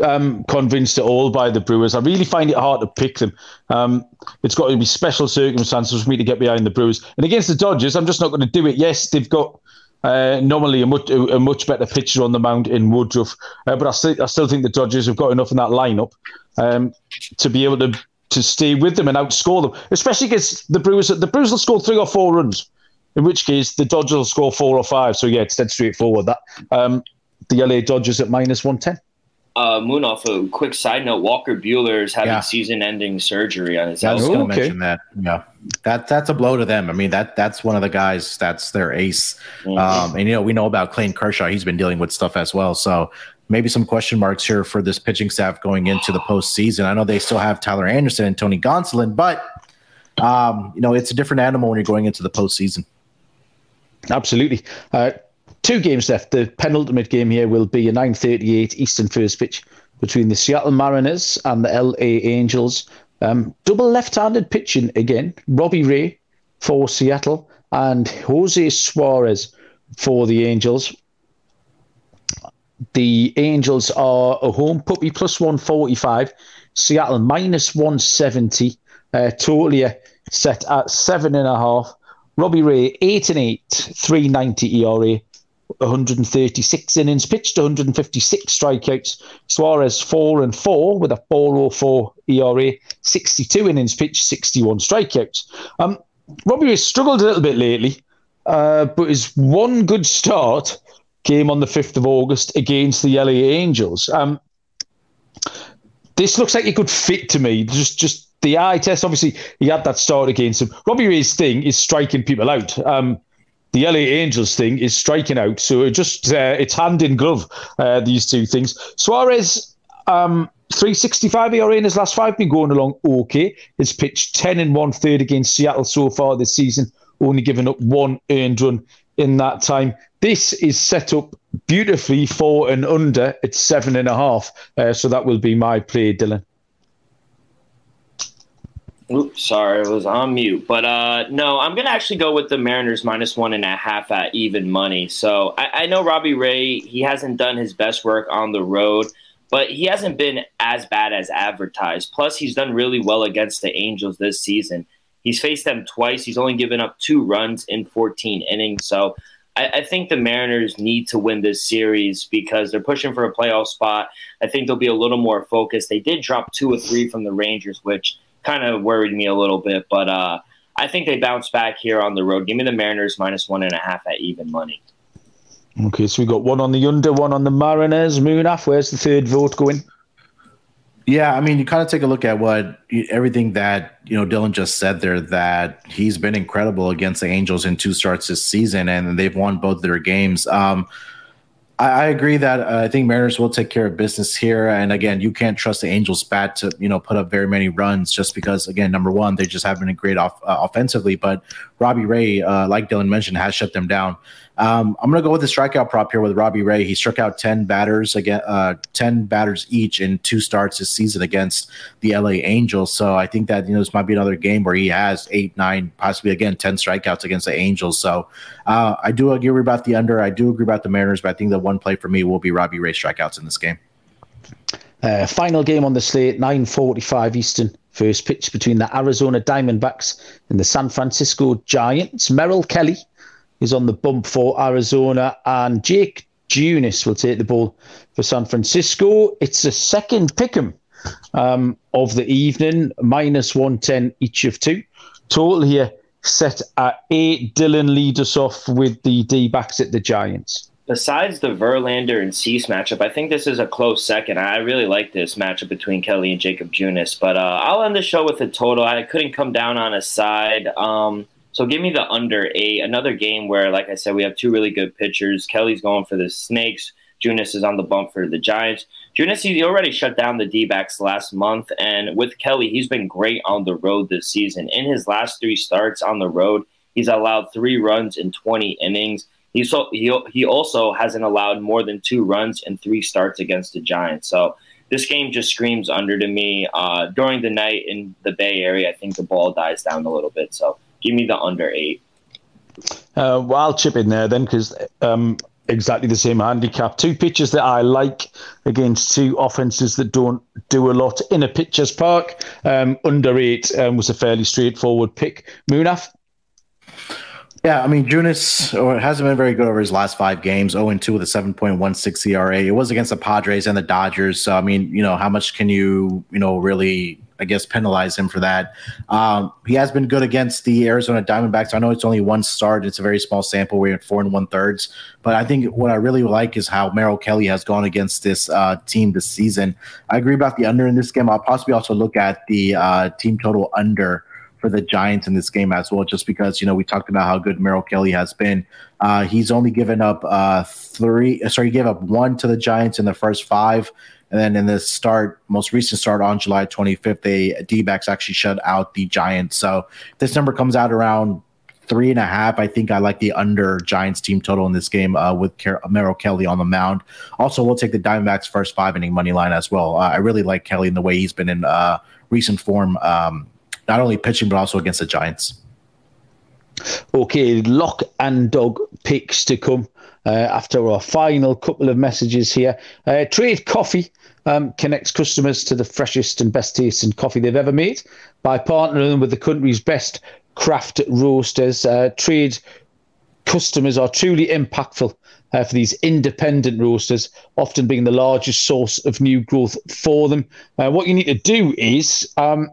um, convinced at all by the Brewers. I really find it hard to pick them. Um, it's got to be special circumstances for me to get behind the Brewers. And against the Dodgers, I'm just not going to do it. Yes, they've got uh, normally a much a much better pitcher on the mound in Woodruff, uh, but I still I still think the Dodgers have got enough in that lineup um, to be able to to stay with them and outscore them, especially against the Brewers. The Brewers will score three or four runs, in which case the Dodgers will score four or five. So yeah, it's dead straightforward. That um, the LA Dodgers at minus one ten. Uh, off a quick side note: Walker Buehler is having yeah. season-ending surgery on his. I was going to okay. mention that. Yeah, that that's a blow to them. I mean that that's one of the guys that's their ace. Mm-hmm. Um, and you know we know about Clayton Kershaw; he's been dealing with stuff as well. So maybe some question marks here for this pitching staff going into the postseason. I know they still have Tyler Anderson and Tony Gonsolin, but um, you know it's a different animal when you're going into the postseason. Absolutely. Uh, two games left. The penultimate game here will be a 9:38 Eastern first pitch between the Seattle Mariners and the LA Angels. Um, double left-handed pitching again. Robbie Ray for Seattle and Jose Suarez for the Angels. The Angels are a home puppy plus 145, Seattle minus 170, uh, totally set at seven and a half. Robbie Ray, eight and eight, 390 ERA, 136 innings pitched, 156 strikeouts. Suarez four and four with a 404 ERA, 62 innings pitched, 61 strikeouts. Um, Robbie has struggled a little bit lately, uh, but his one good start came on the 5th of August against the LA Angels. Um, this looks like a good fit to me. Just, just the eye test. Obviously, he had that start against him. Robbie Ray's thing is striking people out. Um, the LA Angels thing is striking out. So it just uh, it's hand in glove. Uh, these two things. Suarez, um, 365 ERA in his last five, been going along okay. He's pitched 10 and one third against Seattle so far this season, only given up one earned run in that time. This is set up beautifully for and under at seven and a half. Uh, so that will be my play, Dylan. Oops, sorry, it was on mute. But uh, no, I'm gonna actually go with the Mariners minus one and a half at even money. So I, I know Robbie Ray, he hasn't done his best work on the road, but he hasn't been as bad as advertised. Plus, he's done really well against the Angels this season. He's faced them twice. He's only given up two runs in 14 innings. So I, I, think the Mariners need to win this series because they're pushing for a playoff spot. I think they'll be a little more focused. They did drop two or three from the Rangers, which kind of worried me a little bit. But uh, I think they bounce back here on the road. Give me the Mariners minus one and a half at even money. Okay, so we got one on the under, one on the Mariners. Munaf, where's the third vote going? Yeah, I mean, you kind of take a look at what everything that you know Dylan just said there. That he's been incredible against the Angels in two starts this season, and they've won both their games. Um, I, I agree that uh, I think Mariners will take care of business here. And again, you can't trust the Angels' bat to you know put up very many runs just because again, number one, they just haven't been great off uh, offensively. But Robbie Ray, uh, like Dylan mentioned, has shut them down. Um, I'm going to go with the strikeout prop here with Robbie Ray. He struck out 10 batters again, uh, 10 batters each in two starts this season against the LA Angels. So I think that, you know, this might be another game where he has eight, nine, possibly again, 10 strikeouts against the Angels. So uh, I do agree about the under. I do agree about the Mariners, but I think the one play for me will be Robbie Ray strikeouts in this game. Uh, final game on the slate, 9.45 Eastern. First pitch between the Arizona Diamondbacks and the San Francisco Giants. Merrill Kelly is on the bump for Arizona, and Jake Junis will take the ball for San Francisco. It's a second pick'em um, of the evening, minus 110 each of two. Total here set at eight. Dylan leads us off with the D backs at the Giants. Besides the Verlander and Cease matchup, I think this is a close second. I really like this matchup between Kelly and Jacob Junis, but uh, I'll end the show with a total. I couldn't come down on a side. Um, so give me the under eight. Another game where, like I said, we have two really good pitchers. Kelly's going for the Snakes. Junis is on the bump for the Giants. Junis, he already shut down the D backs last month. And with Kelly, he's been great on the road this season. In his last three starts on the road, he's allowed three runs in 20 innings. He's so, he, he also hasn't allowed more than two runs in three starts against the Giants. So this game just screams under to me. Uh, during the night in the Bay Area, I think the ball dies down a little bit. So Give me the under eight. Uh, well, I'll chip in there then because um, exactly the same handicap. Two pitches that I like against two offenses that don't do a lot in a pitcher's park. Um, under eight um, was a fairly straightforward pick. Munaf? Yeah, I mean, Junis or hasn't been very good over his last five games. 0 2 with a 7.16 ERA. It was against the Padres and the Dodgers. So, I mean, you know, how much can you, you know, really I guess, penalize him for that. Um, he has been good against the Arizona Diamondbacks. I know it's only one start; it's a very small sample. We're at four and one thirds, but I think what I really like is how Merrill Kelly has gone against this uh, team this season. I agree about the under in this game. I'll possibly also look at the uh, team total under for the Giants in this game as well, just because you know we talked about how good Merrill Kelly has been. Uh, he's only given up uh, three. Sorry, he gave up one to the Giants in the first five, and then in the start, most recent start on July 25th, the D-backs actually shut out the Giants. So this number comes out around three and a half. I think I like the under Giants team total in this game uh, with Car- Merrill Kelly on the mound. Also, we'll take the Diamondbacks first five inning money line as well. Uh, I really like Kelly in the way he's been in uh, recent form. Um, not only pitching but also against the Giants. Okay, lock and dog picks to come uh, after our final couple of messages here. Uh, Trade Coffee um, connects customers to the freshest and best tasting coffee they've ever made by partnering with the country's best craft roasters. Uh, Trade customers are truly impactful uh, for these independent roasters, often being the largest source of new growth for them. Uh, what you need to do is um,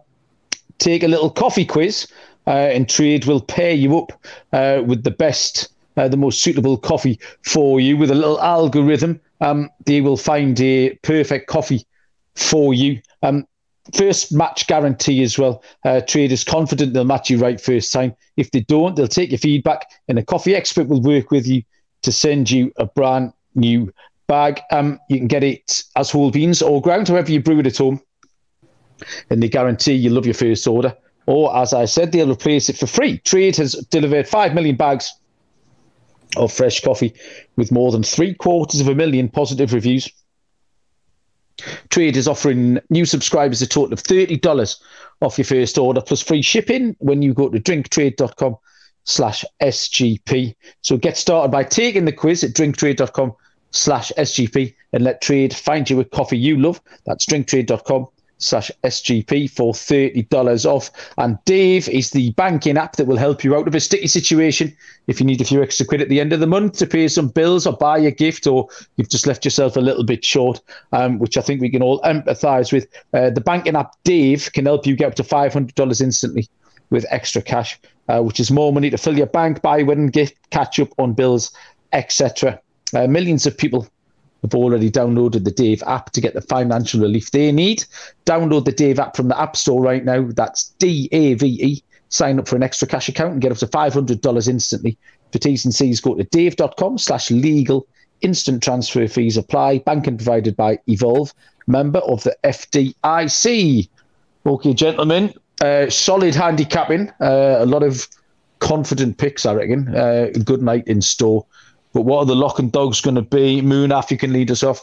take a little coffee quiz, uh, and Trade will pair you up uh, with the best, uh, the most suitable coffee for you with a little algorithm. Um, they will find a perfect coffee for you. Um, first match guarantee as well. Uh, Trade is confident they'll match you right first time. If they don't, they'll take your feedback, and a coffee expert will work with you to send you a brand new bag. Um, you can get it as whole beans or ground, however you brew it at home and they guarantee you love your first order. Or, as I said, they'll replace it for free. Trade has delivered 5 million bags of fresh coffee with more than three quarters of a million positive reviews. Trade is offering new subscribers a total of $30 off your first order plus free shipping when you go to drinktrade.com slash SGP. So get started by taking the quiz at drinktrade.com slash SGP and let trade find you a coffee you love. That's drinktrade.com slash SGP for $30 off. And Dave is the banking app that will help you out of a sticky situation if you need a few extra quid at the end of the month to pay some bills or buy a gift or you've just left yourself a little bit short, um, which I think we can all empathize with. Uh, the banking app Dave can help you get up to $500 instantly with extra cash, uh, which is more money to fill your bank, buy wedding gift, catch up on bills, etc. Uh, millions of people have already downloaded the Dave app to get the financial relief they need. Download the Dave app from the App Store right now. That's D A V E. Sign up for an extra cash account and get up to $500 instantly. For T's and C's, go to dave.com slash legal. Instant transfer fees apply. Banking provided by Evolve, member of the FDIC. Okay, gentlemen, uh, solid handicapping. Uh, a lot of confident picks, I reckon. Uh, good night in store. But what are the lock and dogs going to be? Munaf, you can lead us off.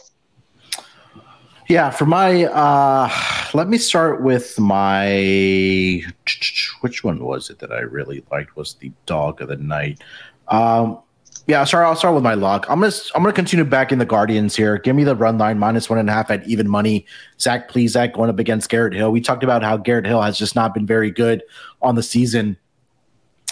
Yeah, for my, uh, let me start with my, which one was it that I really liked was the dog of the night. Um, yeah, sorry, I'll start with my lock. I'm gonna I'm gonna continue back in the Guardians here. Give me the run line minus one and a half at even money. Zach Plesac going up against Garrett Hill. We talked about how Garrett Hill has just not been very good on the season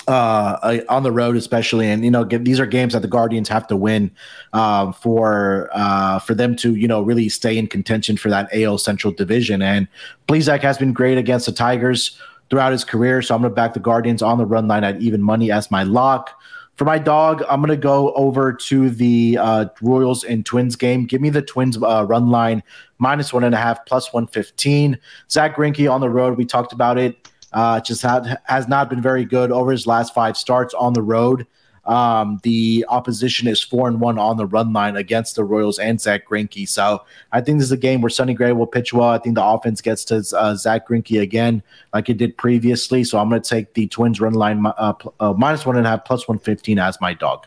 uh, on the road, especially. And you know, these are games that the Guardians have to win um, for uh, for them to you know really stay in contention for that AL Central division. And Plesac has been great against the Tigers throughout his career, so I'm going to back the Guardians on the run line at even money as my lock. For my dog, I'm going to go over to the uh, Royals and Twins game. Give me the Twins uh, run line minus one and a half, plus 115. Zack Greinke on the road. We talked about it. Uh, just had, has not been very good over his last five starts on the road. Um, the opposition is four and one on the run line against the Royals and Zack Greinke. So I think this is a game where Sonny Gray will pitch well. I think the offense gets to uh, Zack Greinke again, like it did previously. So I'm going to take the Twins run line uh, uh, minus one and a half, plus one fifteen as my dog.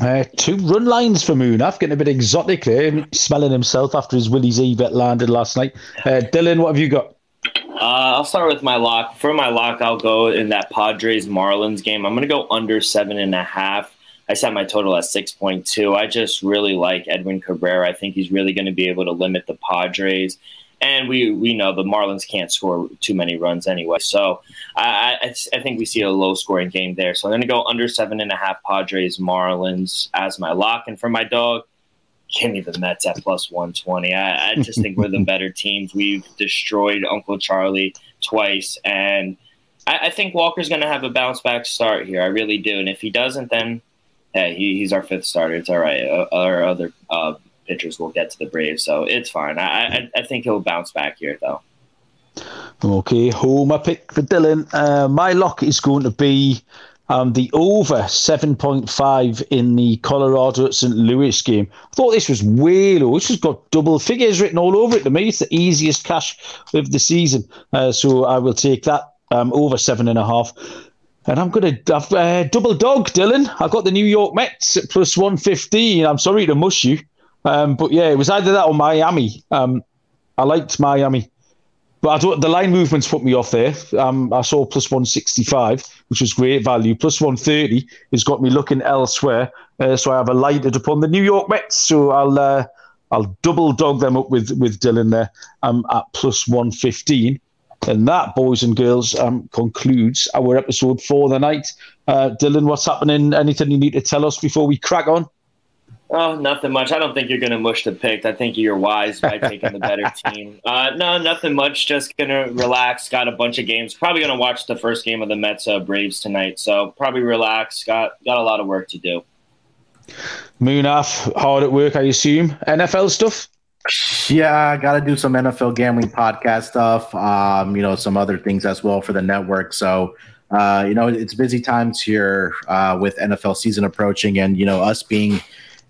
Uh, two run lines for Munaf, getting a bit exotic there, smelling himself after his Willie's Eve landed last night. Uh, Dylan, what have you got? Uh, I'll start with my lock. For my lock, I'll go in that Padres Marlins game. I'm going to go under seven and a half. I set my total at 6.2. I just really like Edward Cabrera. I think he's really going to be able to limit the Padres. And we, we know the Marlins can't score too many runs anyway. So I, I, I think we see a low scoring game there. So I'm going to go under seven and a half Padres Marlins as my lock. And for my dog, give me the Mets at plus 120. I, I just think we're the better teams. We've destroyed Uncle Charlie twice, and I, I think Walker's going to have a bounce back start here. I really do. And if he doesn't, then hey, he, he's our fifth starter. It's all right. Uh, our other uh, pitchers will get to the Braves, so it's fine. I, I, I think he'll bounce back here, though. Okay, homer pick for Dylan. Uh, my lock is going to be um, the over 7.5 in the Colorado at St. Louis game. I thought this was way low. This has got double figures written all over it. To me, it's the easiest cash of the season. Uh, so I will take that um, over seven and a half. And I'm going to have uh, double dog, Dylan. I've got the New York Mets at plus 115. I'm sorry to mush you. Um, but yeah, it was either that or Miami. Um, I liked Miami. But the line movements put me off there. Um, I saw plus 165, which was great value. Plus 130 has got me looking elsewhere. Uh, so I have alighted upon the New York Mets. So I'll uh, I'll double dog them up with, with Dylan there um, at plus 115. And that, boys and girls, um, concludes our episode for the night. Uh, Dylan, what's happening? Anything you need to tell us before we crack on? Oh, nothing much. I don't think you're going to mush the pick. I think you're wise by taking the better team. Uh, no, nothing much. Just going to relax. Got a bunch of games. Probably going to watch the first game of the Mets uh, Braves tonight. So probably relax. Got got a lot of work to do. Munaf, hard at work, I assume. NFL stuff. Yeah, I got to do some NFL gambling podcast stuff. Um, you know, some other things as well for the network. So, uh, you know, it's busy times here uh, with NFL season approaching, and you know, us being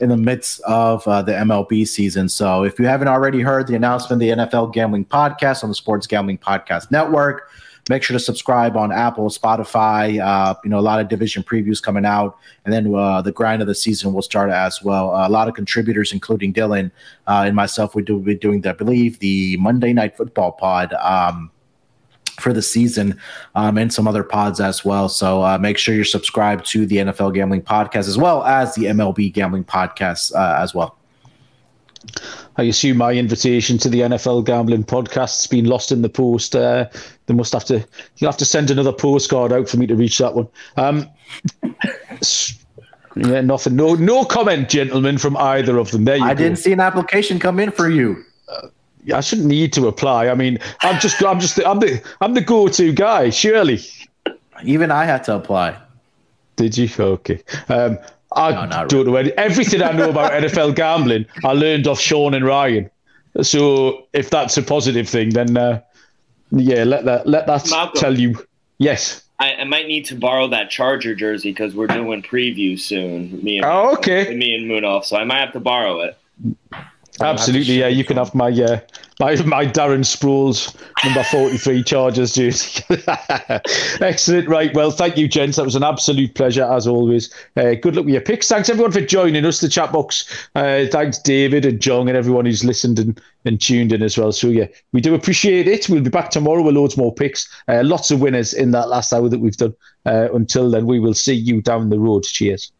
in the midst of uh, the MLB season. So, if you haven't already heard the announcement, the NFL Gambling Podcast on the Sports Gambling Podcast Network. Make sure to subscribe on Apple, Spotify. Uh, you know, a lot of division previews coming out, and then uh, the grind of the season will start as well. Uh, a lot of contributors, including Dylan uh, and myself, we do be doing, I believe, the Monday Night Football pod. Um, for the season um, and some other pods as well. So uh, make sure you're subscribed to the NFL Gambling Podcast as well as the MLB Gambling Podcast uh, as well. I assume my invitation to the NFL gambling podcast's been lost in the post. Uh, they must have to. You'll have to send another postcard out for me to reach that one. Um, yeah, nothing. No, no comment, gentlemen, from either of them. There you I go. didn't see an application come in for you. I shouldn't need to apply. I mean, I'm just, I'm just, I'm the, I'm the go-to guy. Surely. Even I had to apply. Did you? Okay. Um, I no, don't really. know any, everything I know about NFL gambling. I learned off Sean and Ryan. So if that's a positive thing, then uh, yeah, let that let that Malcolm, tell you. Yes, I, I, might need to borrow that Charger jersey because we're doing preview soon. Me and oh, okay. Me and Munaf, so I might have to borrow it. Absolutely, yeah. You can have my uh, my my Darren Sproles number forty three Chargers jersey. Excellent. Right. Well, thank you, gents. That was an absolute pleasure as always. Uh, good luck with your picks. Thanks everyone for joining us. The chat box. Uh, thanks David and John and everyone who's listened and, and tuned in as well. So yeah, we do appreciate it. We'll be back tomorrow with loads more picks. Uh, lots of winners in that last hour that we've done. Uh, until then, we will see you down the road. Cheers.